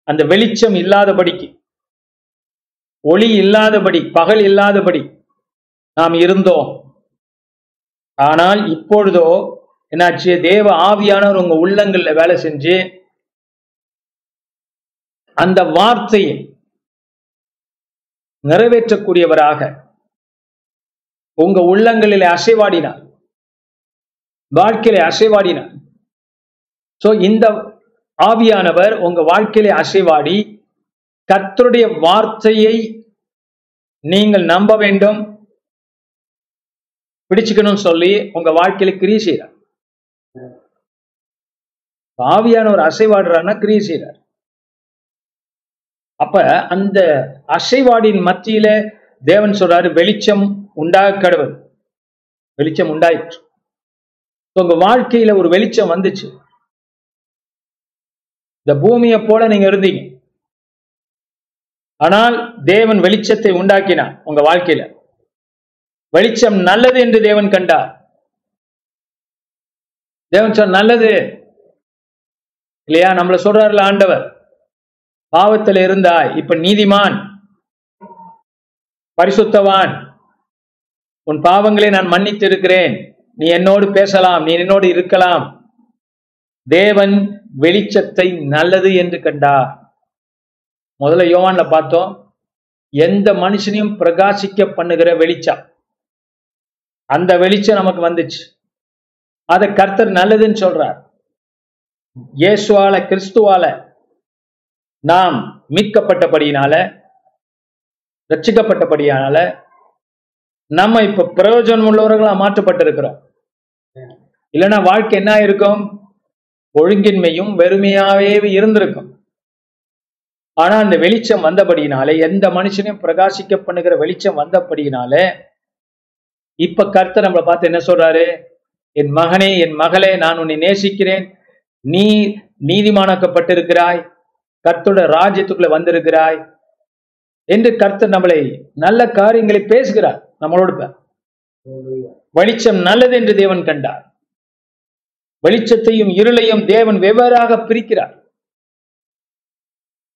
அந்த வெளிச்சம் இல்லாதபடிக்கு. ஒளி இல்லாதபடி பகல் இல்லாதபடி நாம் இருந்தோம் ஆனால் இப்பொழுதோ என்னாச்சு? தேவ ஆவியானவர் உங்க உள்ளங்கள்ல வேலை செஞ்சு அந்த வார்த்தையை நிறைவேற்றக்கூடியவராக உங்க உள்ளங்களில் அசைவாடினார். வாழ்க்கையில அசைவாடினார். சோ இந்த ஆவியானவர் உங்க வாழ்க்கையில அசைவாடி கர்த்தருடைய வார்த்தையை நீங்கள் நம்ப வேண்டும். பிடிச்சுக்கணும்னு சொல்லி உங்க வாழ்க்கையில கிரியை செய்யறார் ஒரு அசைவாடுறாருன்னா கிரியை செய்யறார் அப்ப அந்த அசைவாடின் மத்தியில தேவன் சொல்றாரு வெளிச்சம் உண்டாக கடவுள். வெளிச்சம் உண்டாயிற்று. உங்க வாழ்க்கையில ஒரு வெளிச்சம் வந்துச்சு. இந்த பூமியை போல நீங்க இருந்தீங்க. ஆனால் தேவன் வெளிச்சத்தை உண்டாக்கினார் உங்க வாழ்க்கையில. வெளிச்சம் நல்லது என்று தேவன் கண்டார். தேவன் சொன்ன நல்லது. இல்லையா? நம்மள சொல்றாருல ஆண்டவர். பாவத்தில் இருந்தாய் இப்ப நீதிமான் பரிசுத்தவான். உன் பாவங்களை நான் மன்னித்து இருக்கிறேன் நீ என்னோடு பேசலாம் நீ என்னோடு இருக்கலாம். தேவன் வெளிச்சத்தை நல்லது என்று கண்டார். முதல்ல யோவான்ல பார்த்தோம் எந்த மனுஷனையும் பிரகாசிக்க பண்ணுகிற வெளிச்சம் அந்த வெளிச்சம் நமக்கு வந்துச்சு. அதை கர்த்தர் நல்லதுன்னு சொல்றார். இயேசுவால கிறிஸ்துவால நாம் மீட்கப்பட்டபடியினால ரட்சிக்கப்பட்டபடியானால நம்ம இப்ப பிரயோஜனம் உள்ளவர்களா மாற்றப்பட்டிருக்கிறோம். இல்லைன்னா வாழ்க்கை என்ன இருக்கும் ஒழுங்கின்மையும் வெறுமையாவே இருந்திருக்கும். ஆனா அந்த வெளிச்சம் வந்தபடியினாலே எந்த மனுஷனையும் பிரகாசிக்க பண்ணுகிற வெளிச்சம் வந்தபடியினாலே இப்ப கர்த்தர் நம்மளை பார்த்து என்ன சொல்றாரு? என் மகனே என் மகளே நான் உன்னை நேசிக்கிறேன். நீ நீதிமானாக்கப்பட்டிருக்கிறாய். கர்த்தோட ராஜ்யத்துக்குள்ள வந்திருக்கிறாய். என்று கர்த்தர் நம்மளை நல்ல காரியங்களை பேசுகிறார் நம்மளோட வெளிச்சம் நல்லது என்று தேவன் கண்டார். வெளிச்சத்தையும் இருளையும் தேவன் வெவ்வேறாக பிரிக்கிறார்.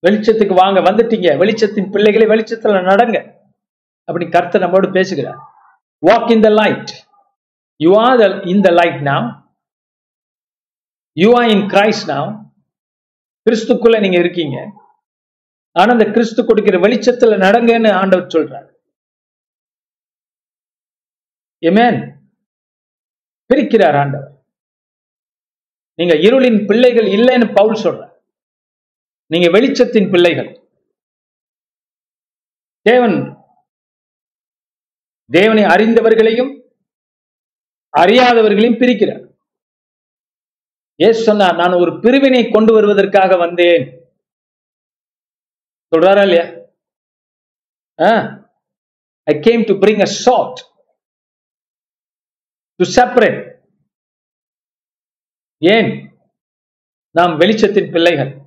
வெளிச்சத்துக்கு வாங்க வந்துட்டீங்க. வெளிச்சத்தின் பிள்ளைகளை வெளிச்சத்துல நடங்க. அப்படி கர்த்தர் நம்மோடு பேசுகிறார். Walk in the light you are in the light நாம் யூ ஆர் இன் கிரைஸ்ட் நாம் கிறிஸ்துக்குள்ள நீங்க இருக்கீங்க. ஆனா அந்த கிறிஸ்து கொடுக்கிற வெளிச்சத்துல நடங்கன்னு ஆண்டவர் சொல்றார். எமேன் பிரிக்கிறார் ஆண்டவர். நீங்க இருளின் பிள்ளைகள் இல்லைன்னு பவுல் சொல்ற நீங்க வெளிச்சத்தின் பிள்ளைகள். தேவன் தேவனை அறிந்தவர்களையும் அறியாதவர்களையும் பிரிக்கிறார். இயேசு சொன்னார் நான் ஒரு பிரிவினை கொண்டு வருவதற்காக வந்தேன். சொல்றாரா இல்லையா? I came to bring a sword to separate ஏன்? நாம் வெளிச்சத்தின் பிள்ளைகள்.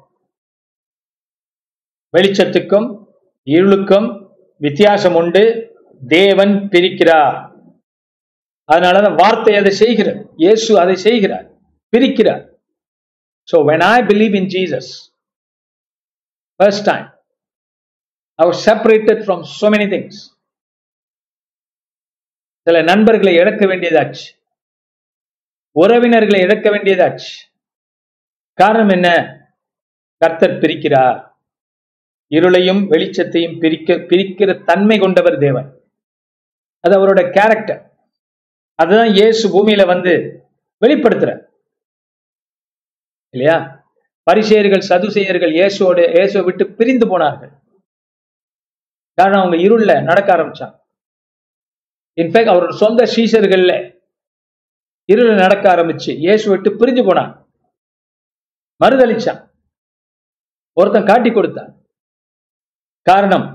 வெளிச்சத்துக்கும் இருளுக்கும் வித்தியாசம் உண்டு. தேவன் பிரிக்கிறார். அதனாலதான் வார்த்தை அதை செய்கிறார். இயேசு அதை செய்கிறார். பிரிக்கிறார். So when I believe in Jesus first time I was separated from so many things சில நண்பர்களை இழக்க வேண்டியதாச்சு. உறவினர்களை இழக்க வேண்டியதாச்சு. காரணம் என்ன? கர்த்தர் பிரிக்கிறார். இருளையும் வெளிச்சத்தையும் பிரிக்க பிரிக்கிற தன்மை கொண்டவர் தேவன். அது அவரோட கேரக்டர் அதுதான் இயேசு பூமியில வந்து வெளிப்படுத்துற இல்லையா? பரிசேயர்கள் சதுசேயர்கள் இயேசுவோட இயேசுவை விட்டு பிரிந்து போனார்கள். காரணம் அவங்க இருள்ல நடக்க ஆரம்பிச்சாங்க. இன்ஃபேக்ட் அவரோட சொந்த சீசர்கள்ல இருள நடக்க ஆரம்பிச்சு இயேசு விட்டு பிரிஞ்சு போனான் மறுதளிச்சான் ஒருத்தன் காட்டி கொடுத்தான். காரணம்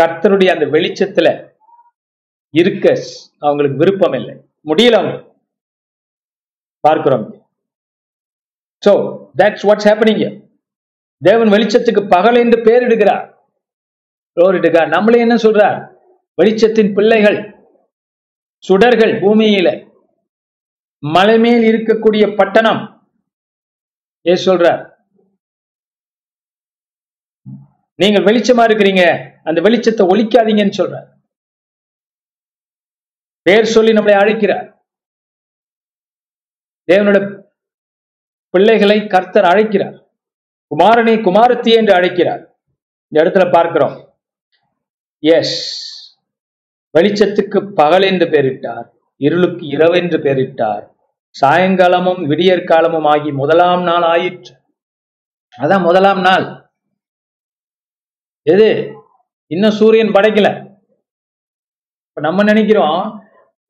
கர்த்தருடைய அந்த வெளிச்சத்துல இருக்க அவங்களுக்கு விருப்பம் இல்லை முடியல அவங்க பார்க்கிறோம். சோ தட்ஸ் வாட்ஸ் ஹேப்பனிங் தேவன் வெளிச்சத்துக்கு பகல் என்று பெயரிடுகிறார் பெயரிடுகிறார் நம்மளே என்ன சொல்றார்? வெளிச்சத்தின் பிள்ளைகள் சுடர்கள் பூமியில மலை மேல் இருக்கக்கூடிய பட்டணம். ஏ சொல்றார்? நீங்கள் வெளிச்சமா இருக்கிறீங்க. அந்த வெளிச்சத்தை ஒழிக்காதீங்கன்னு சொல்றார். பேர் சொல்லி நம்மளை அழைக்கிறார். தேவனோட பிள்ளைகளை கர்த்தர் அழைக்கிறார். குமாரனை குமாரத்தி என்று அழைக்கிறார். இந்த இடத்துல பார்க்கிறோம். எஸ் வெளிச்சத்துக்கு பகல் என்று பெயரிட்டார். இருளுக்கு இரவு என்று பெயரிட்டார். சாயங்காலமும் விடியற்காலமும் ஆகி முதலாம் நாள் ஆயிற்று. அதான் முதலாம் நாள். எது? இன்னும் சூரியன் படைக்கல. இப்ப நம்ம நினைக்கிறோம்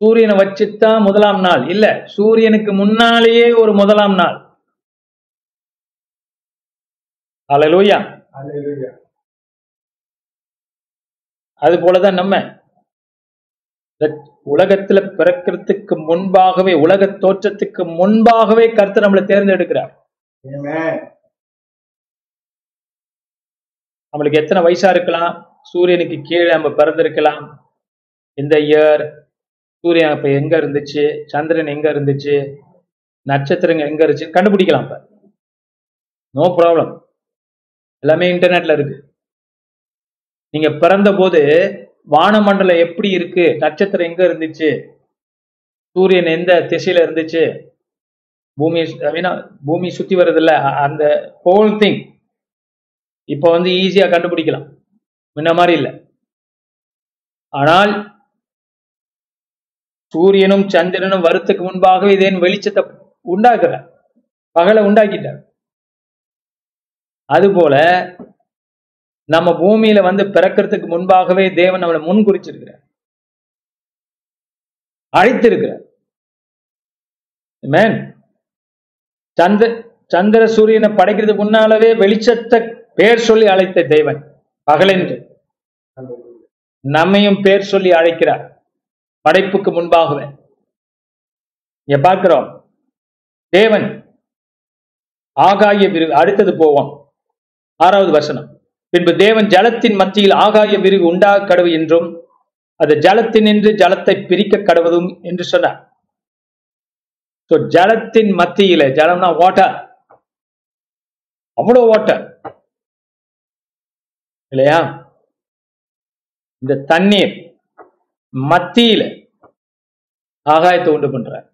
சூரியனை வச்சுத்தான் முதலாம் நாள். இல்ல சூரியனுக்கு முன்னாலேயே ஒரு முதலாம் நாள். அலலூயா அது போலதான் நம்ம. உலகத்துல பிறக்கிறதுக்கு முன்பாகவே உலக தோற்றத்துக்கு முன்பாகவே கருத்து நம்மளை தேர்ந்தெடுக்கிறார். நம்மளுக்கு எத்தனை வயசா இருக்கலாம்? சூரியனுக்கு கீழே நம்ம பிறந்திருக்கலாம். இந்த இயர் சூரியன் இப்ப எங்க இருந்துச்சு? சந்திரன் எங்க இருந்துச்சு? நட்சத்திரங்க எங்க இருந்துச்சு கண்டுபிடிக்கலாம் இப்ப. நோ ப்ராப்ளம் எல்லாமே இன்டர்நெட்ல இருக்கு. நீங்க பிறந்த போது வானமண்டலம் எப்படி இருக்கு? நட்சத்திரம் எங்க இருந்துச்சு? சூரியன் எந்த திசையில இருந்துச்சு? பூமி பூமி சுத்தி வருது இல்ல அந்த ஹோல் திங் இப்ப வந்து ஈஸியா கண்டுபிடிக்கலாம். முன்ன மாதிரி இல்லை. ஆனால் சூரியனும் சந்திரனும் வருத்துக்கு முன்பாகவே இதேன் வெளிச்சத்தை உண்டாக்குற பகலை உண்டாக்கிட்டார் அதுபோல நம்ம பூமியில வந்து பிறக்கிறதுக்கு முன்பாகவே தேவன் நம்மளை முன் குறிச்சிருக்கிறார் அழைத்திருக்கிறார் சந்திர சந்திர சூரியனை படைக்கிறதுக்கு முன்னாலவே வெளிச்சத்தை பேர் சொல்லி அழைத்த தேவன் பகலென்று. நம்மையும் பேர் சொல்லி அழைக்கிறார். படைப்புக்கு முன்பாகவே இங்க பார்க்கிறோம். தேவன் ஆகாய விரிவு அடுத்தது போவோம். ஆறாவது வசனம். பின்பு தேவன் ஜலத்தின் மத்தியில் ஆகாய விரிவு உண்டாக கடவு என்றும் அது ஜலத்தினின்று ஜலத்தை பிரிக்க கடவுதும் என்று சொன்னார். ஜலத்தின் மத்தியில ஜலம்னா வாட்டர் அவ்வளவு வாட்டர் இல்லையா? இந்த தண்ணீர் மத்தியில ஆகாயத்தை உண்டு பண்ற.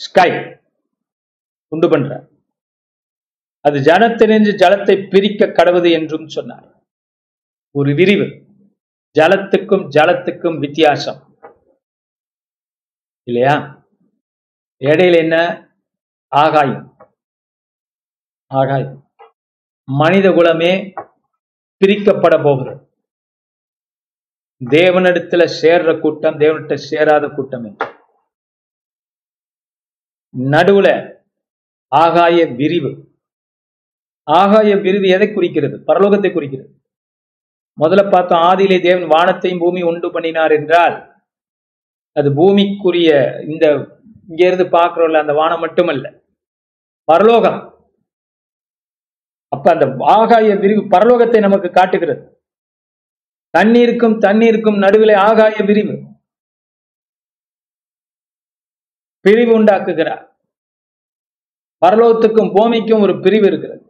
ஸ்கை உண்டு பண்ற. அது ஜலத்தினின்று ஜலத்தை பிரிக்க கடவுது என்றும் சொன்னார். ஒரு விரிவு. ஜலத்துக்கும் ஜலத்துக்கும் வித்தியாசம். இல்லையா? இடையில என்ன? ஆகாயம். ஆகாயம். மனித குலமே பிரிக்கப்பட போகிறது தேவனிடத்துல சேர்ற கூட்டம் தேவனிட்ட சேராத கூட்டம் நடுவுல ஆகாய விரிவு. ஆகாய விரிவு எதை குறிக்கிறது? பரலோகத்தை குறிக்கிறது. முதல்ல பார்த்தோம் ஆதியிலே தேவன் வானத்தையும் பூமி உண்டு பண்ணினார் என்றால் அது பூமிக்குரிய இந்த இங்க இருந்து பார்க்கிறோம்ல அந்த வானம் மட்டுமல்ல. பரலோகம் அப்ப அந்த ஆகாய விரிவு பரலோகத்தை நமக்கு காட்டுகிறது. தண்ணீருக்கும் தண்ணீருக்கும் நடுவில் ஆகாய விரிவு. பிரிவு உண்டாக்குகிறார். பரலோகத்துக்கும் பூமிக்கும் ஒரு பிரிவு இருக்கிறது.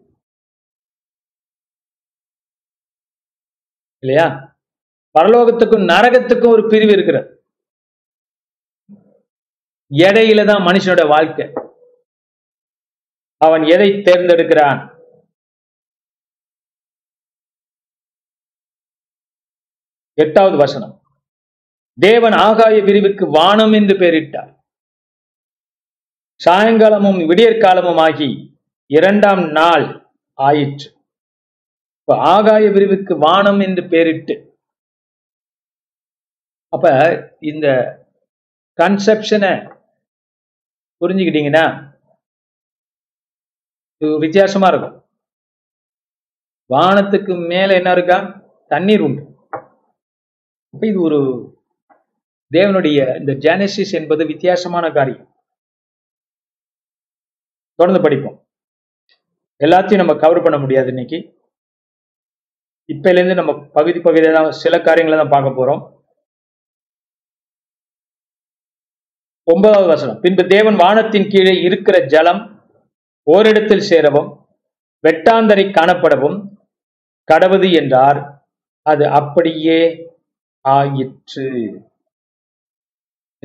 இல்லையா? பரலோகத்துக்கும் நரகத்துக்கும் ஒரு பிரிவு இருக்கிறது. எடையில தான் மனுஷனோட வாழ்க்கை. அவன் எதை தேர்ந்தெடுக்கிறான்? எட்டாவது வசனம். தேவன் ஆகாய விரிவுக்கு வானம் என்று பெயரிட்டார். சாயங்காலமும் விடியற்காலமும் ஆகி இரண்டாம் நாள் ஆயிற்று. இப்ப ஆகாய விரிவுக்கு வானம் என்று பெயரிட்டு. அப்ப இந்த கன்செப்ஷனை புரிஞ்சுக்கிட்டீங்கன்னா இது வித்தியாசமா இருக்கும். வானத்துக்கு மேல என்ன இருக்கா? தண்ணீர் உண்டு. அப்ப இது ஒரு தேவனுடைய இந்த ஜானசிஸ் என்பது வித்தியாசமான காரியம். தொடர்ந்து படிப்போம். எல்லாத்தையும் நம்ம கவர் பண்ண முடியாது இன்னைக்கு. இப்பல இருந்து நம்ம பகுதி பகுதியாக தான் சில காரியங்களை தான் பார்க்க போறோம். ஒன்பதாவது வசனம். பின்பு தேவன் வானத்தின் கீழே இருக்கிற ஜலம் ஓரிடத்தில் சேரவும் வெட்டாந்தரை காணப்படவும் கடவுது என்றார். அது அப்படியே ஆயிற்று.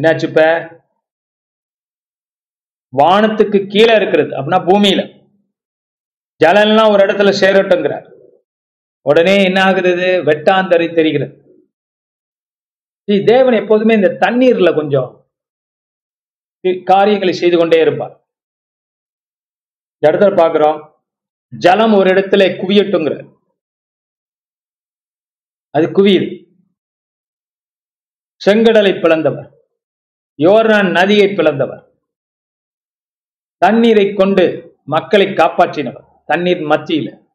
என்னாச்சு இப்ப? வானத்துக்கு கீழே இருக்கிறது. அப்படின்னா பூமியில. ஜலம்லாம் ஒரு இடத்துல சேரட்டுங்கிறார். உடனே என்ன ஆகுறது வெட்டாந்தரை தெரிகிறது. ஸ்ரீ தேவன் எப்போதுமே இந்த தண்ணீர்ல கொஞ்சம் காரியங்களை செய்து கொண்டே இருப்பார். இடத்துல பாக்குறோம் ஜலம் ஒரு இடத்துல குவியட்டுங்கிற அது குவியுது. செங்கடலை பிளந்தவர். யோர்னான் நதியை பிளந்தவர். தண்ணீரை கொண்டு மக்களை காப்பாற்றினவர். தண்ணீர் மத்தியில.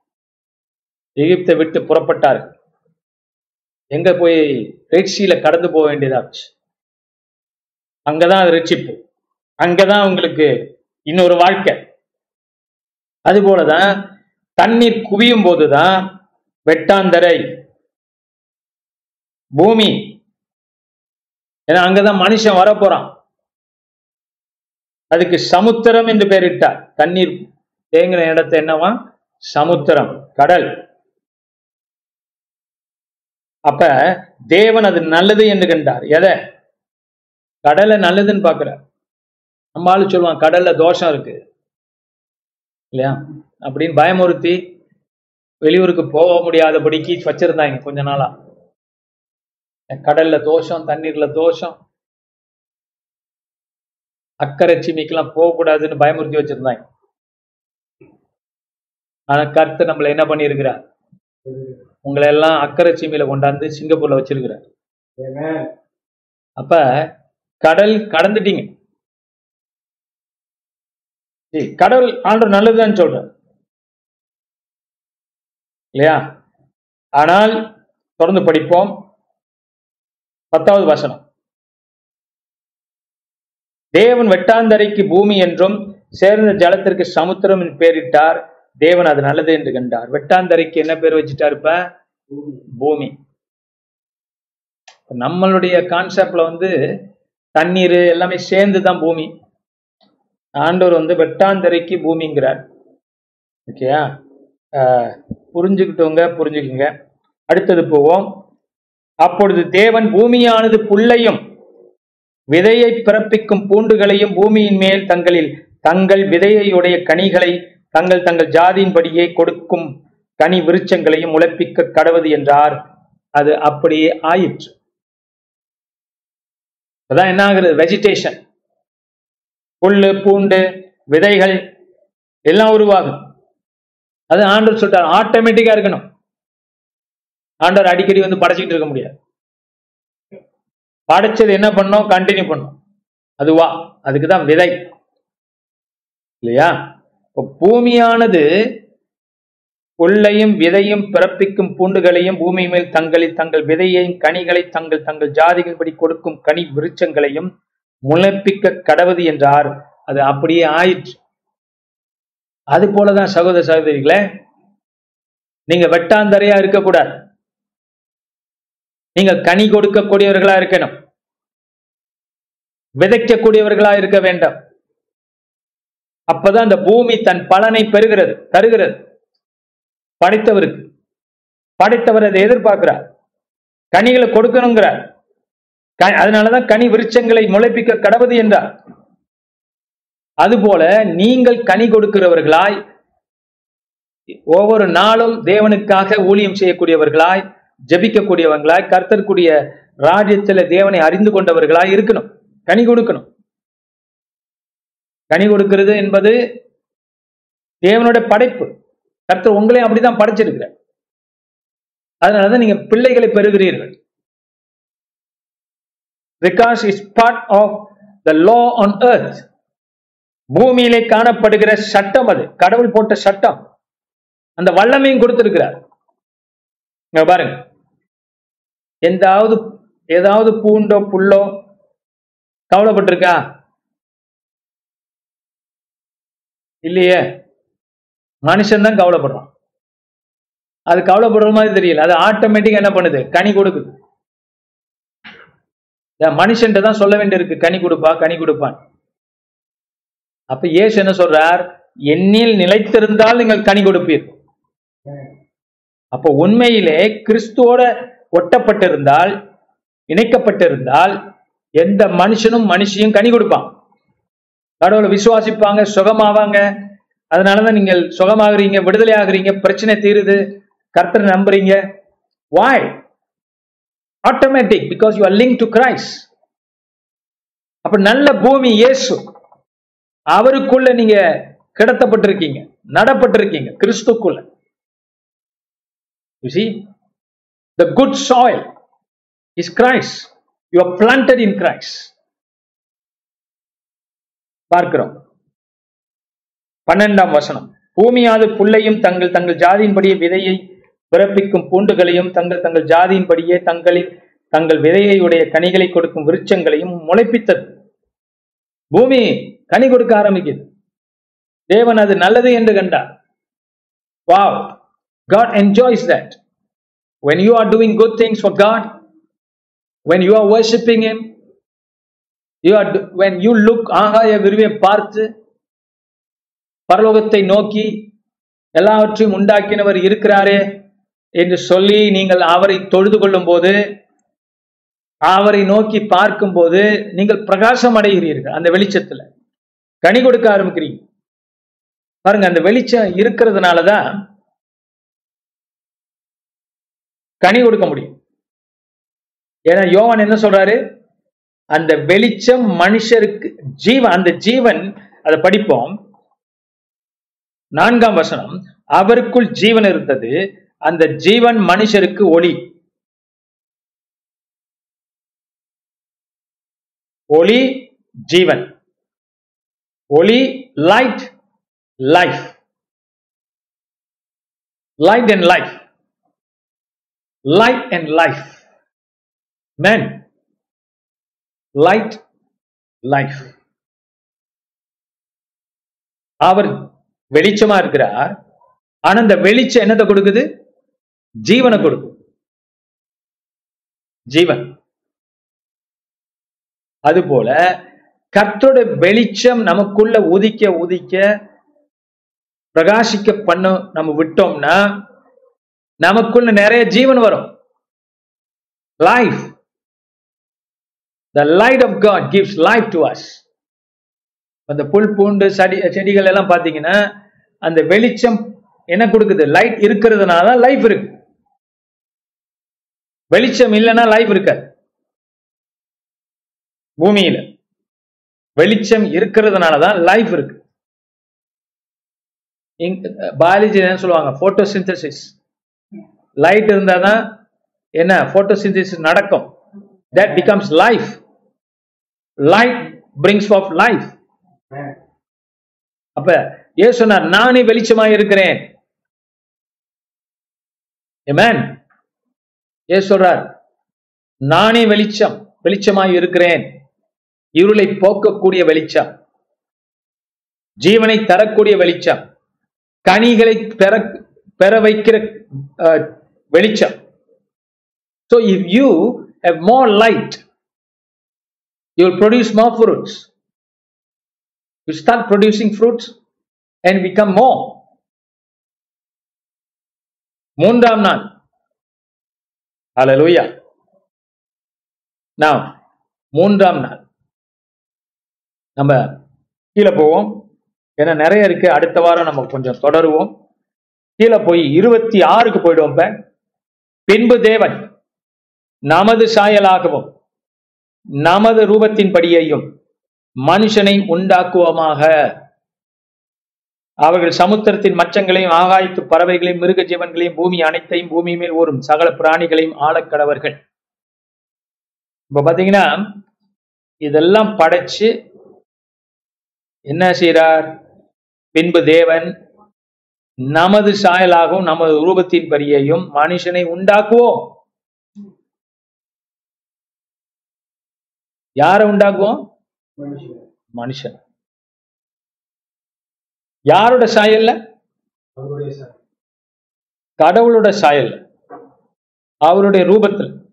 எகிப்தை விட்டு புறப்பட்டார்கள். எங்க போய்? ரெட்சியில கடந்து போக வேண்டியதாச்சு. அங்கதான் அது ரட்சிப்பு. அங்கதான் உங்களுக்கு இன்னொரு வாழ்க்கை. அது போலதான் தண்ணீர் குவியும் போதுதான் வெட்டாந்தரை. பூமி ஏன்னா அங்கதான் மனுஷன் வரப்போறான். அதுக்கு சமுத்திரம் என்று பெயரிட்டார் தண்ணீர் தேங்கின இடத்தை என்னவா? சமுத்திரம் கடல். அப்ப தேவன் அது நல்லது என்று கண்டார். எதை? கடலை நல்லதுன்னு பாக்குறார் நம்ம ஆளு சொல்லுவான் கடல்ல தோஷம் இருக்கு. இல்லையா? அப்படின்னு பயமுறுத்தி வெளியூருக்கு போக முடியாதபடிக்கு வச்சிருந்தாங்க கொஞ்ச நாளா. கடல்ல தோஷம் தண்ணீர்ல தோஷம். அக்கறை சீமைக்கெல்லாம் போகக்கூடாதுன்னு பயமுறுத்தி வச்சிருந்தாங்க. ஆனா கருத்து நம்மள என்ன பண்ணியிருக்கிறார்? உங்களை எல்லாம் அக்கறை சீமையில கொண்டாந்து சிங்கப்பூர்ல வச்சிருக்கிறார். அப்ப கடல் கடந்துட்டீங்க. கடவுள் ஆண்டு நல்லதுதான் சொல்றார். இல்லையா? ஆனால் தொடர்ந்து படிப்போம். பத்தாவது வசனம். தேவன் வெட்டாந்தரைக்கு பூமி என்றும் சேர்ந்த ஜலத்திற்கு சமுத்திரம் பேரிட்டார். பெயரிட்டார் தேவன் அது நல்லது என்று கண்டார். வெட்டாந்தரைக்கு என்ன பேர் வச்சுட்டார் இப்ப? பூமி. நம்மளுடைய கான்செப்ட்ல வந்து தண்ணீர் எல்லாமே சேர்ந்து தான் பூமி. ஆண்டவர் வந்து வெட்டாந்தரைக்கு பூமிங்கிறார். ஓகேயா? ஆஹ் புரிஞ்சுக்கிட்டவங்க புரிஞ்சுக்குங்க. அடுத்தது போவோம். அப்பொழுது தேவன் பூமியானது புல்லையும் விதையை பிறப்பிக்கும் பூண்டுகளையும் பூமியின் மேல் தங்களில் தங்கள் விதையுடைய கனிகளை தங்கள் தங்கள் ஜாதியின்படியே கொடுக்கும் கனி விருட்சங்களையும் முளைப்பிக்க கடவுது என்றார். அது அப்படியே ஆயிற்று. அதான் என்ன ஆகுறது வெஜிடேஷன் புல்லு பூண்டு விதைகள் எல்லாம் உருவாகும். அது ஆண்டு சொல்றார் ஆட்டோமேட்டிக்கா இருக்கணும். ஆண்டவர் அடிக்கடி வந்து படைச்சிக்கிட்டு இருக்க முடியாது. படைச்சது என்ன பண்ணோம்? கண்டினியூ பண்ணும். அதுவா? அதுக்கு தான் விதை. இல்லையா? இப்போ பூமியானது புல்லையும் விதையும் பிறப்பிக்கும் பூண்டுகளையும் பூமி மேல் தங்களில் தங்கள் விதையையும் கனிகளை தங்கள் தங்கள் ஜாதிகள்படி கொடுக்கும் கனி விருட்சங்களையும் முளைப்பிக்க கடவுது என்றார். அது அப்படியே ஆயிற்று. அது போலதான் சகோதர சகோதரிகளே நீங்க வெட்டாந்தரையா இருக்கக்கூடாது. நீங்க கனி கொடுக்கக்கூடியவர்களா இருக்கணும். விதைக்கக்கூடியவர்களா இருக்க வேண்டாம். அப்பதான் அந்த பூமி தன் பலனை பெறுகிறது தருகிறது. படைத்தவருக்கு படைத்தவர் அதை எதிர்பார்க்கிறார். கனிகளை கொடுக்கணுங்கிறார். க- அதனாலதான் கனி விருட்சங்களை முளைப்பிக்க கடவுது என்றார். அதுபோல நீங்கள் கனி கொடுக்கிறவர்களாய் ஒவ்வொரு நாளும் தேவனுக்காக ஊழியம் செய்யக்கூடியவர்களாய் ஜெபிக்கக்கூடியவர்களாய் கர்த்தருக்குரிய ராஜ்யத்துல தேவனை அறிந்து கொண்டவர்களாய் இருக்கணும். கனி கொடுக்கணும். கனி கொடுக்கிறது என்பது தேவனுடைய படைப்பு. கர்த்தர் உங்களையும் அப்படிதான் படைச்சிருக்கிறார். அதனாலதான் நீங்க பிள்ளைகளை பெறுகிறீர்கள். Because is part of the law on earth. பூமியிலே காணப்படுகிற சட்டம் அது. கடவுள் போட்ட சட்டம். அந்த வல்லமையும் கொடுத்திருக்கிறார். பாருங்க. எந்தாவது ஏதாவது பூண்டோ புல்லோ கவலைப்பட்டிருக்கா? இல்லையே. மனுஷன் தான் கவலைப்படுறான். அது கவலைப்படுற மாதிரி தெரியல. அது ஆட்டோமேட்டிக் என்ன பண்ணுது? கனி கொடுக்குது. மனுஷன்ட்ட தான் சொல்ல வேண்டியிருக்கு. கனி கொடுப்பா கனி கொடுப்பான் அப்ப ஏசு என்ன சொல்றார்? எண்ணில் நிலைத்திருந்தால் நீங்கள் கனி கொடுப்பீர். அப்போ உண்மையிலே கிறிஸ்துவோட ஒட்டப்பட்டிருந்தால் இணைக்கப்பட்டிருந்தால் எந்த மனுஷனும் மனுஷியும் கனி கொடுப்பான். கடவுளை விசுவாசிப்பாங்க சுகமாவாங்க. அதனாலதான் நீங்கள் சுகமாகறீங்க விடுதலை ஆகுறீங்க பிரச்சனை தீருது கர்த்தர் நம்புறீங்க. Why automatic because you are link to Christ அப்ப நல்ல பூமி இயேசு அவருக்குள்ள நீங்க கிடத்தப்பட்டிருக்கீங்க நடப்பட்டிருக்கீங்க கிறிஸ்துக்குள்ள. You the good soil is Christ. You are planted in Christ. பார்க்கிறோம். பன்னெண்டாம் வசனம். பூமியாது புல்லையும் தங்கள் தங்கள் ஜாதியின்படியே விதையை பிறப்பிக்கும் பூண்டுகளையும் தங்கள் தங்கள் ஜாதியின்படியே தங்களில் தங்கள் விதையை உடைய கனிகளை கொடுக்கும் விருட்சங்களையும் முளைப்பித்தது. பூமி கனி கொடுக்க ஆரம்பிக்குது. தேவன் அது நல்லது என்று கண்டார். Wow God enjoys that When you are doing good things for God, when you are worshiping Him, you are when you look ஆகாய விரிவை பார்த்து பரலோகத்தை நோக்கி எல்லாவற்றையும் உண்டாக்கினவர் இருக்கிறாரே என்று சொல்லி நீங்கள் அவரை தொழுது கொள்ளும் போது அவரை நோக்கி பார்க்கும்போது நீங்கள் பிரகாசம் அடைகிறீர்கள் அந்த வெளிச்சத்துல. கனி கொடுக்க ஆரம்பிக்கிறீங்க. பாருங்க அந்த வெளிச்சம் இருக்கிறதுனாலதான் கனி கொடுக்க முடியும். ஏன்னா யோவான் என்ன சொல்றாரு? அந்த வெளிச்சம் மனுஷருக்கு ஜீவன் அந்த ஜீவன் அதை படிப்போம். நான்காம் வசனம் அவருக்குள் ஜீவன் இருந்தது அந்த ஜீவன் மனுஷருக்கு ஒளி. ஒளி ஜீவன். ஒளி light life light and life light and life. Men, light, life. அவர் வெளிச்சமா இருக்கிறார். ஆனா அந்த வெளிச்சம் என்னத்தை கொடுக்குது? ஜீவனை கொடுக்கும். ஜீவன். அதுபோல கர்த்தரோட வெளிச்சம் நமக்குள்ள உதிக்க உதிக்க பிரகாசிக்க பண்ண நம்ம விட்டோம்னா நமக்குள்ள நிறைய ஜீவன் வரும். Life the light of God gives life to us அந்த புல் பூண்டு செடி செடிகள் எல்லாம் பார்த்தீங்கன்னா அந்த வெளிச்சம் என்ன கொடுக்குது? லைட் இருக்கிறதுனால தான் லைஃப் இருக்கு. வெளிச்சம் இல்லைன்னா லைஃப் இருக்காது. பூமியில வெளிச்சம் இருக்கிறதுனால தான் லைஃப் இருக்கு. பயாலஜி என்ன சொல்லுவாங்க? போட்டோசிந்தசிஸ் லைட் இருந்தால் தான் என்ன? போட்டோசிந்தசிஸ் நடக்கும். That becomes life light brings of life அப்ப ஏ சொன்னார் நானே வெளிச்சமாய் இருக்கிறேன். ஏமேன் ஏ சொல்றார் நானே வெளிச்சம் வெளிச்சமாய் இருக்கிறேன். இருளை போக்கக்கூடிய வெளிச்சம். ஜீவனை தரக்கூடிய வெளிச்சம். கனிகளை பெற பெற வைக்கிற அஹ், வெளிச்சம் so if you have more light you will produce more fruits you start producing fruits and become more மூன்றாம் நாள் அலலூயா நாம் மூன்றாம் நாள் நம்ம கீழே போவோம் ஏன்னா நிறைய இருக்கு அடுத்த வாரம் நம்ம கொஞ்சம் தொடருவோம் கீழே போய் இருபத்தி ஆறுக்கு போயிடுவோம் இப்போ பின்பு தேவன் நமது சாயலாகவும் நமது ரூபத்தின்படியையும் மனுஷனை உண்டாக்குவோமாக. அவர்கள் சமுத்திரத்தின் மச்சங்களையும் ஆகாயத்து பறவைகளையும் மிருக ஜீவன்களையும் பூமி அனைத்தையும் பூமி மேல் ஓரும் சகல பிராணிகளையும் ஆளக்கடவர்கள் இப்ப பாத்தீங்கன்னா இதெல்லாம் படைச்சு என்ன செய்கிறார் பின்பு தேவன் நமது சாயலாகவும் நமது ரூபத்தின் படியையும் மனுஷனை உண்டாக்குவோம். யாரை உண்டாக்குவோம்? மனுஷன். யாரோட சாயல்ல? கடவுளோட சாயல். அவருடைய ரூபத்தில்.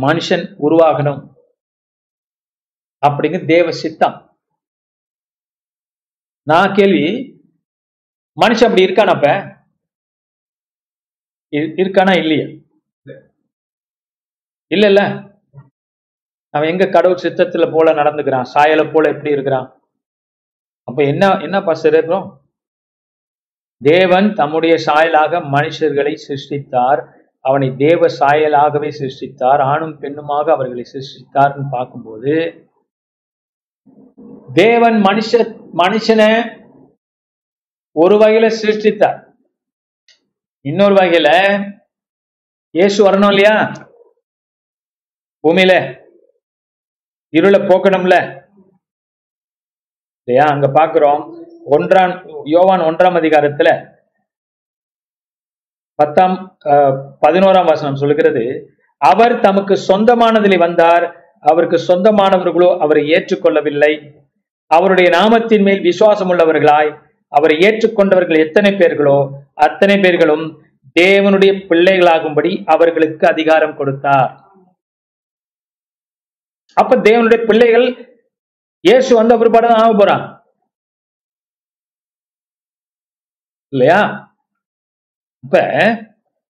மனுஷன் உருவாகணும். அப்படிங்க தேவ சித்தம். நான் கேள்வி மனுஷன் அப்படி இருக்கானா அப்ப? இருக்கானா இல்லையா? இல்ல. இல்ல அவன் எங்க கடவுள் சித்தத்துல போல நடந்துக்கிறான்? சாயலை போல எப்படி இருக்கிறான்? அப்ப என்ன என்ன அப்புறம் தேவன் தம்முடைய சாயலாக மனுஷர்களை சிருஷ்டித்தார். அவனை தேவ சாயலாகவே சிருஷ்டித்தார். ஆணும் பெண்ணுமாக அவர்களை சிருஷ்டித்தார்னு பார்க்கும்போது தேவன் மனுஷ மனுஷனை ஒரு வகையில சிருஷ்டித்தார். இன்னொரு வகையில இயேசு வரணும் இல்லையா? பூமியில. இருளை போக்கணும்ல. இல்லையா? அங்க பாக்குறோம். ஒன்றாம் யோவான் ஒன்றாம் அதிகாரத்துல பத்தாம் பதினோராம் வசனம் சொல்லுகிறது. அவர் தமக்கு சொந்தமானதிலே வந்தார். அவருக்கு சொந்தமானவர்களோ அவரை ஏற்றுக்கொள்ளவில்லை. அவருடைய நாமத்தின் மேல் விசுவாசம் உள்ளவர்களாய் அவரை ஏற்றுக்கொண்டவர்கள் எத்தனை பேர்களோ அத்தனை பேர்களும் தேவனுடைய பிள்ளைகளாகும்படி அவர்களுக்கு அதிகாரம் கொடுத்தார். அப்ப தேவனுடைய பிள்ளைகள் இயேசு வந்த பிற்பாடு தான் ஆக போறான். இல்லையா? இப்ப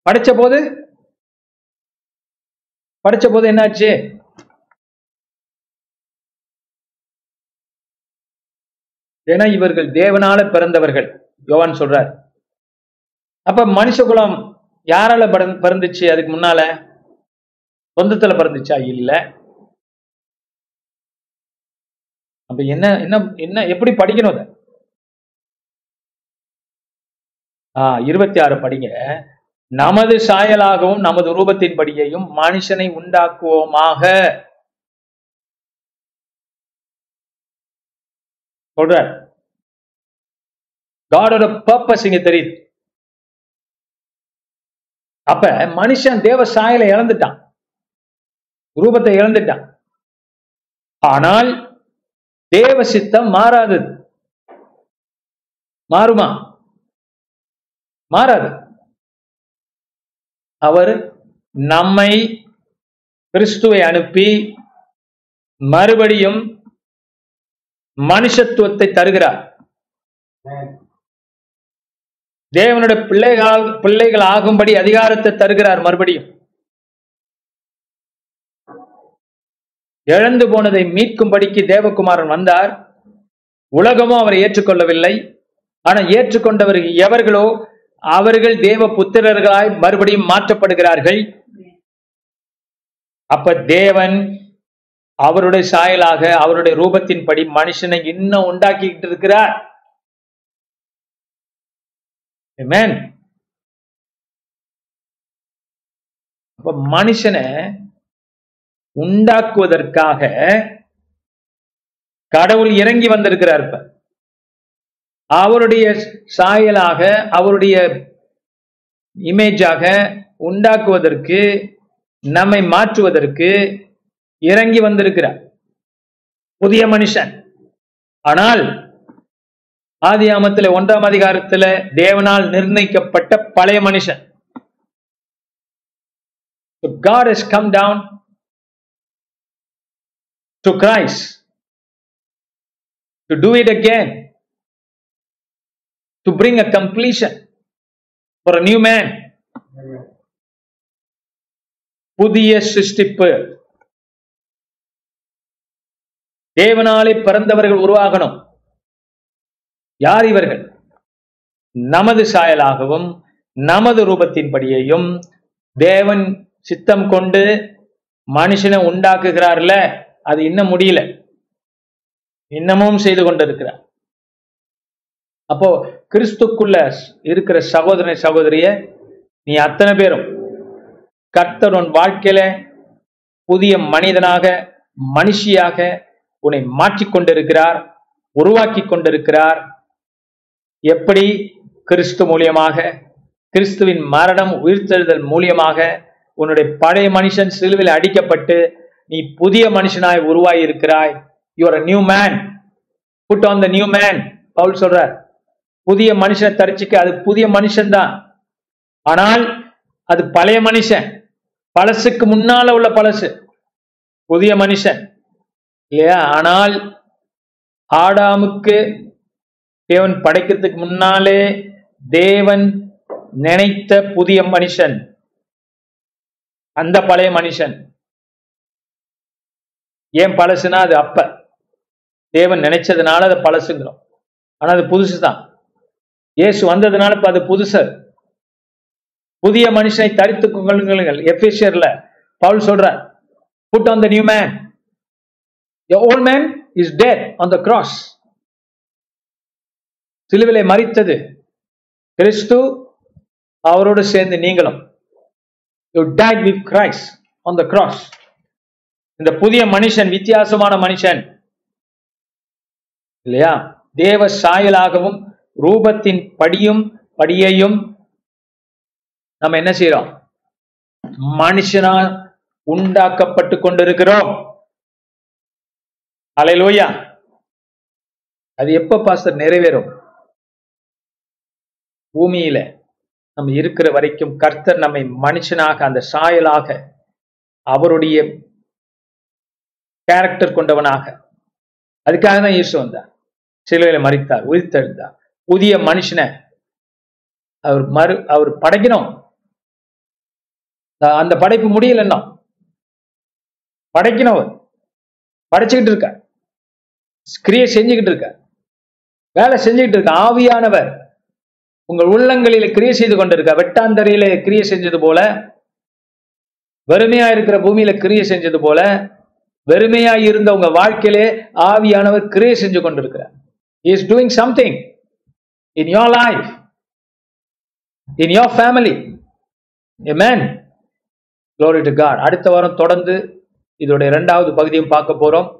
படிச்ச போது படிச்ச போது என்னாச்சு? ஏன்னா இவர்கள் தேவனால பிறந்தவர்கள். யோவான் சொல்றார். அப்ப மனுஷகுலம் யாரால பிறந்துச்சு? அதுக்கு முன்னால சொந்தத்துல பிறந்துச்சா? இல்ல. அப்ப என்ன என்ன என்ன எப்படி படிக்கணும் அதை? ஆஹ் இருபத்தி ஆறு படிங்க. நமது சாயலாகவும் நமது ரூபத்தின் படியையும் மனுஷனை உண்டாக்குவோமாக. சொல்றார். காடோட பர்பஸ் இங்க தெரியுது. அப்ப மனுஷன் தேவ சாயலை இழந்துட்டான். ரூபத்தை இழந்துட்டான். ஆனால் தேவ சித்தம் மாறாதது மாறுமா? மாறாது. அவர் நம்மை கிறிஸ்துவை அனுப்பி மறுபடியும் மனுஷத்துவத்தை தருகிறார். தேவனுடைய பிள்ளைகள் பிள்ளைகள் ஆகும்படி அதிகாரத்தை தருகிறார் மறுபடியும். இழந்து போனதை மீட்கும்படிக்கு தேவகுமாரன் வந்தார். உலகமும் அவரை ஏற்றுக்கொள்ளவில்லை. ஆனா ஏற்றுக்கொண்டவர்கள் எவர்களோ அவர்கள் தேவ புத்திரர்களாய் மறுபடியும் மாற்றப்படுகிறார்கள். அப்ப தேவன் அவருடைய சாயலாக அவருடைய ரூபத்தின்படி மனுஷனை இன்னும் உண்டாக்கிட்டு இருக்கிறார். அப்ப மனுஷனை உண்டாக்குவதற்காக கடவுள் இறங்கி வந்திருக்கிறார் இப்ப. அவருடைய சாயலாக அவருடைய இமேஜாக உண்டாக்குவதற்கு நம்மை மாற்றுவதற்கு இறங்கி வந்திருக்கிறார். புதிய மனுஷன். ஆனால் ஆதியாமத்துல ஒன்றாம் அதிகாரத்துல தேவனால் நிர்ணயிக்கப்பட்ட பழைய மனுஷன். So God has come down to Christ to do it again, to bring a completion for a new man. புதிய சிருஷ்டிப்பு. தேவனாலே பிறந்தவர்கள் உருவாகணும். யார் இவர்கள்? நமது சாயலாகவும் நமது ரூபத்தின்படியையும் தேவன் சித்தம் கொண்டு மனுஷனை உண்டாக்குகிறார்ல அது இன்னும் முடியல. இன்னமும் செய்து கொண்டிருக்கிறார். அப்போ கிறிஸ்துக்குள்ள இருக்கிற சகோதரனை சகோதரிய நீ அத்தனை பேரும் கர்த்தர் உன் வாழ்க்கையில புதிய மனிதனாக மனுஷியாக உன்னை மாற்றிக்கொண்டிருக்கிறார் உருவாக்கி கொண்டிருக்கிறார் எப்படி? கிறிஸ்து மூலியமாக கிறிஸ்துவின் மரணம் உயிர்த்தெழுதல் மூலியமாக உன்னுடைய பழைய மனுஷன் சிலுவில் அடிக்கப்பட்டு நீ புதிய மனுஷனாய் உருவாகி இருக்கிறாய் your new man put on the new man Paul சொல்றார் புதிய மனுஷனை தரிச்சுக்க அது புதிய மனுஷன் தான் ஆனால் அது பழைய மனுஷன். பழசுக்கு முன்னால உள்ள பழசு. புதிய மனுஷன். இல்லையா? ஆனால் ஆடாமுக்கு தேவன் படைக்கிறதுக்கு முன்னாலே தேவன் நினைத்த புதிய மனுஷன். அந்த பழைய மனுஷன். ஏன் பழசுனா அது அப்ப. தேவன் நினைச்சதுனால அது பழசுங்கிறோம். ஆனா அது புதுசு தான் இயேசு வந்ததுனால இப்ப அது புதுசு. புதிய மனுஷனை தரித்துக் கொள்ளுங்கள். எஃபிஷியர்ல பவுல் சொல்ற put on the new man Your old man is dead on the cross சிலுவிலை மறித்தது கிறிஸ்து அவரோடு சேர்ந்து நீங்களும். You died with Christ on the cross இந்த புதிய மனுஷன் வித்தியாசமான மனுஷன். இல்லையா? தேவ சாயலாகவும் ரூபத்தின் படியும் படியையும் நம்ம என்ன செய்யறோம் மனுஷனா உண்டாக்கப்பட்டு கொண்டிருக்கிறோம். அலையிலோயா அது எப்ப பாஸ்டர் நிறைவேறும்? பூமியில நம்ம இருக்கிற வரைக்கும் கர்த்தர் நம்மை மனுஷனாக அந்த சாயலாக அவருடைய கேரக்டர் கொண்டவனாக. அதுக்காக தான் இயேசு வந்தார். சிலுவையில மறித்தார் உயிர்த்தெழுந்தார். புதிய மனுஷனை அவர் மறு அவர் படைக்கணும். அந்த படைப்பு முடியலன்னா படைக்கணும் அவர். படைச்சுக்கிட்டு இருக்கார். கிரியை செஞ்சுக்கிட்டு இருக்க. வேலை செஞ்சுக்கிட்டு இருக்க. ஆவியானவர் உங்கள் உள்ளங்களில கிரியை செய்து கொண்டிருக்க. வெட்டாந்தரையில கிரியை செஞ்சது போல வெறுமையா இருக்கிற பூமியில கிரியை செஞ்சது போல வெறுமையா இருந்த உங்க வாழ்க்கையிலே ஆவியானவர் கிரியை செஞ்சு கொண்டிருக்கிறார். Is doing something in your life in your family man glory to God அடுத்த வாரம் தொடர்ந்து இதோட இரண்டாவது பகுதியும் பார்க்க போறோம்.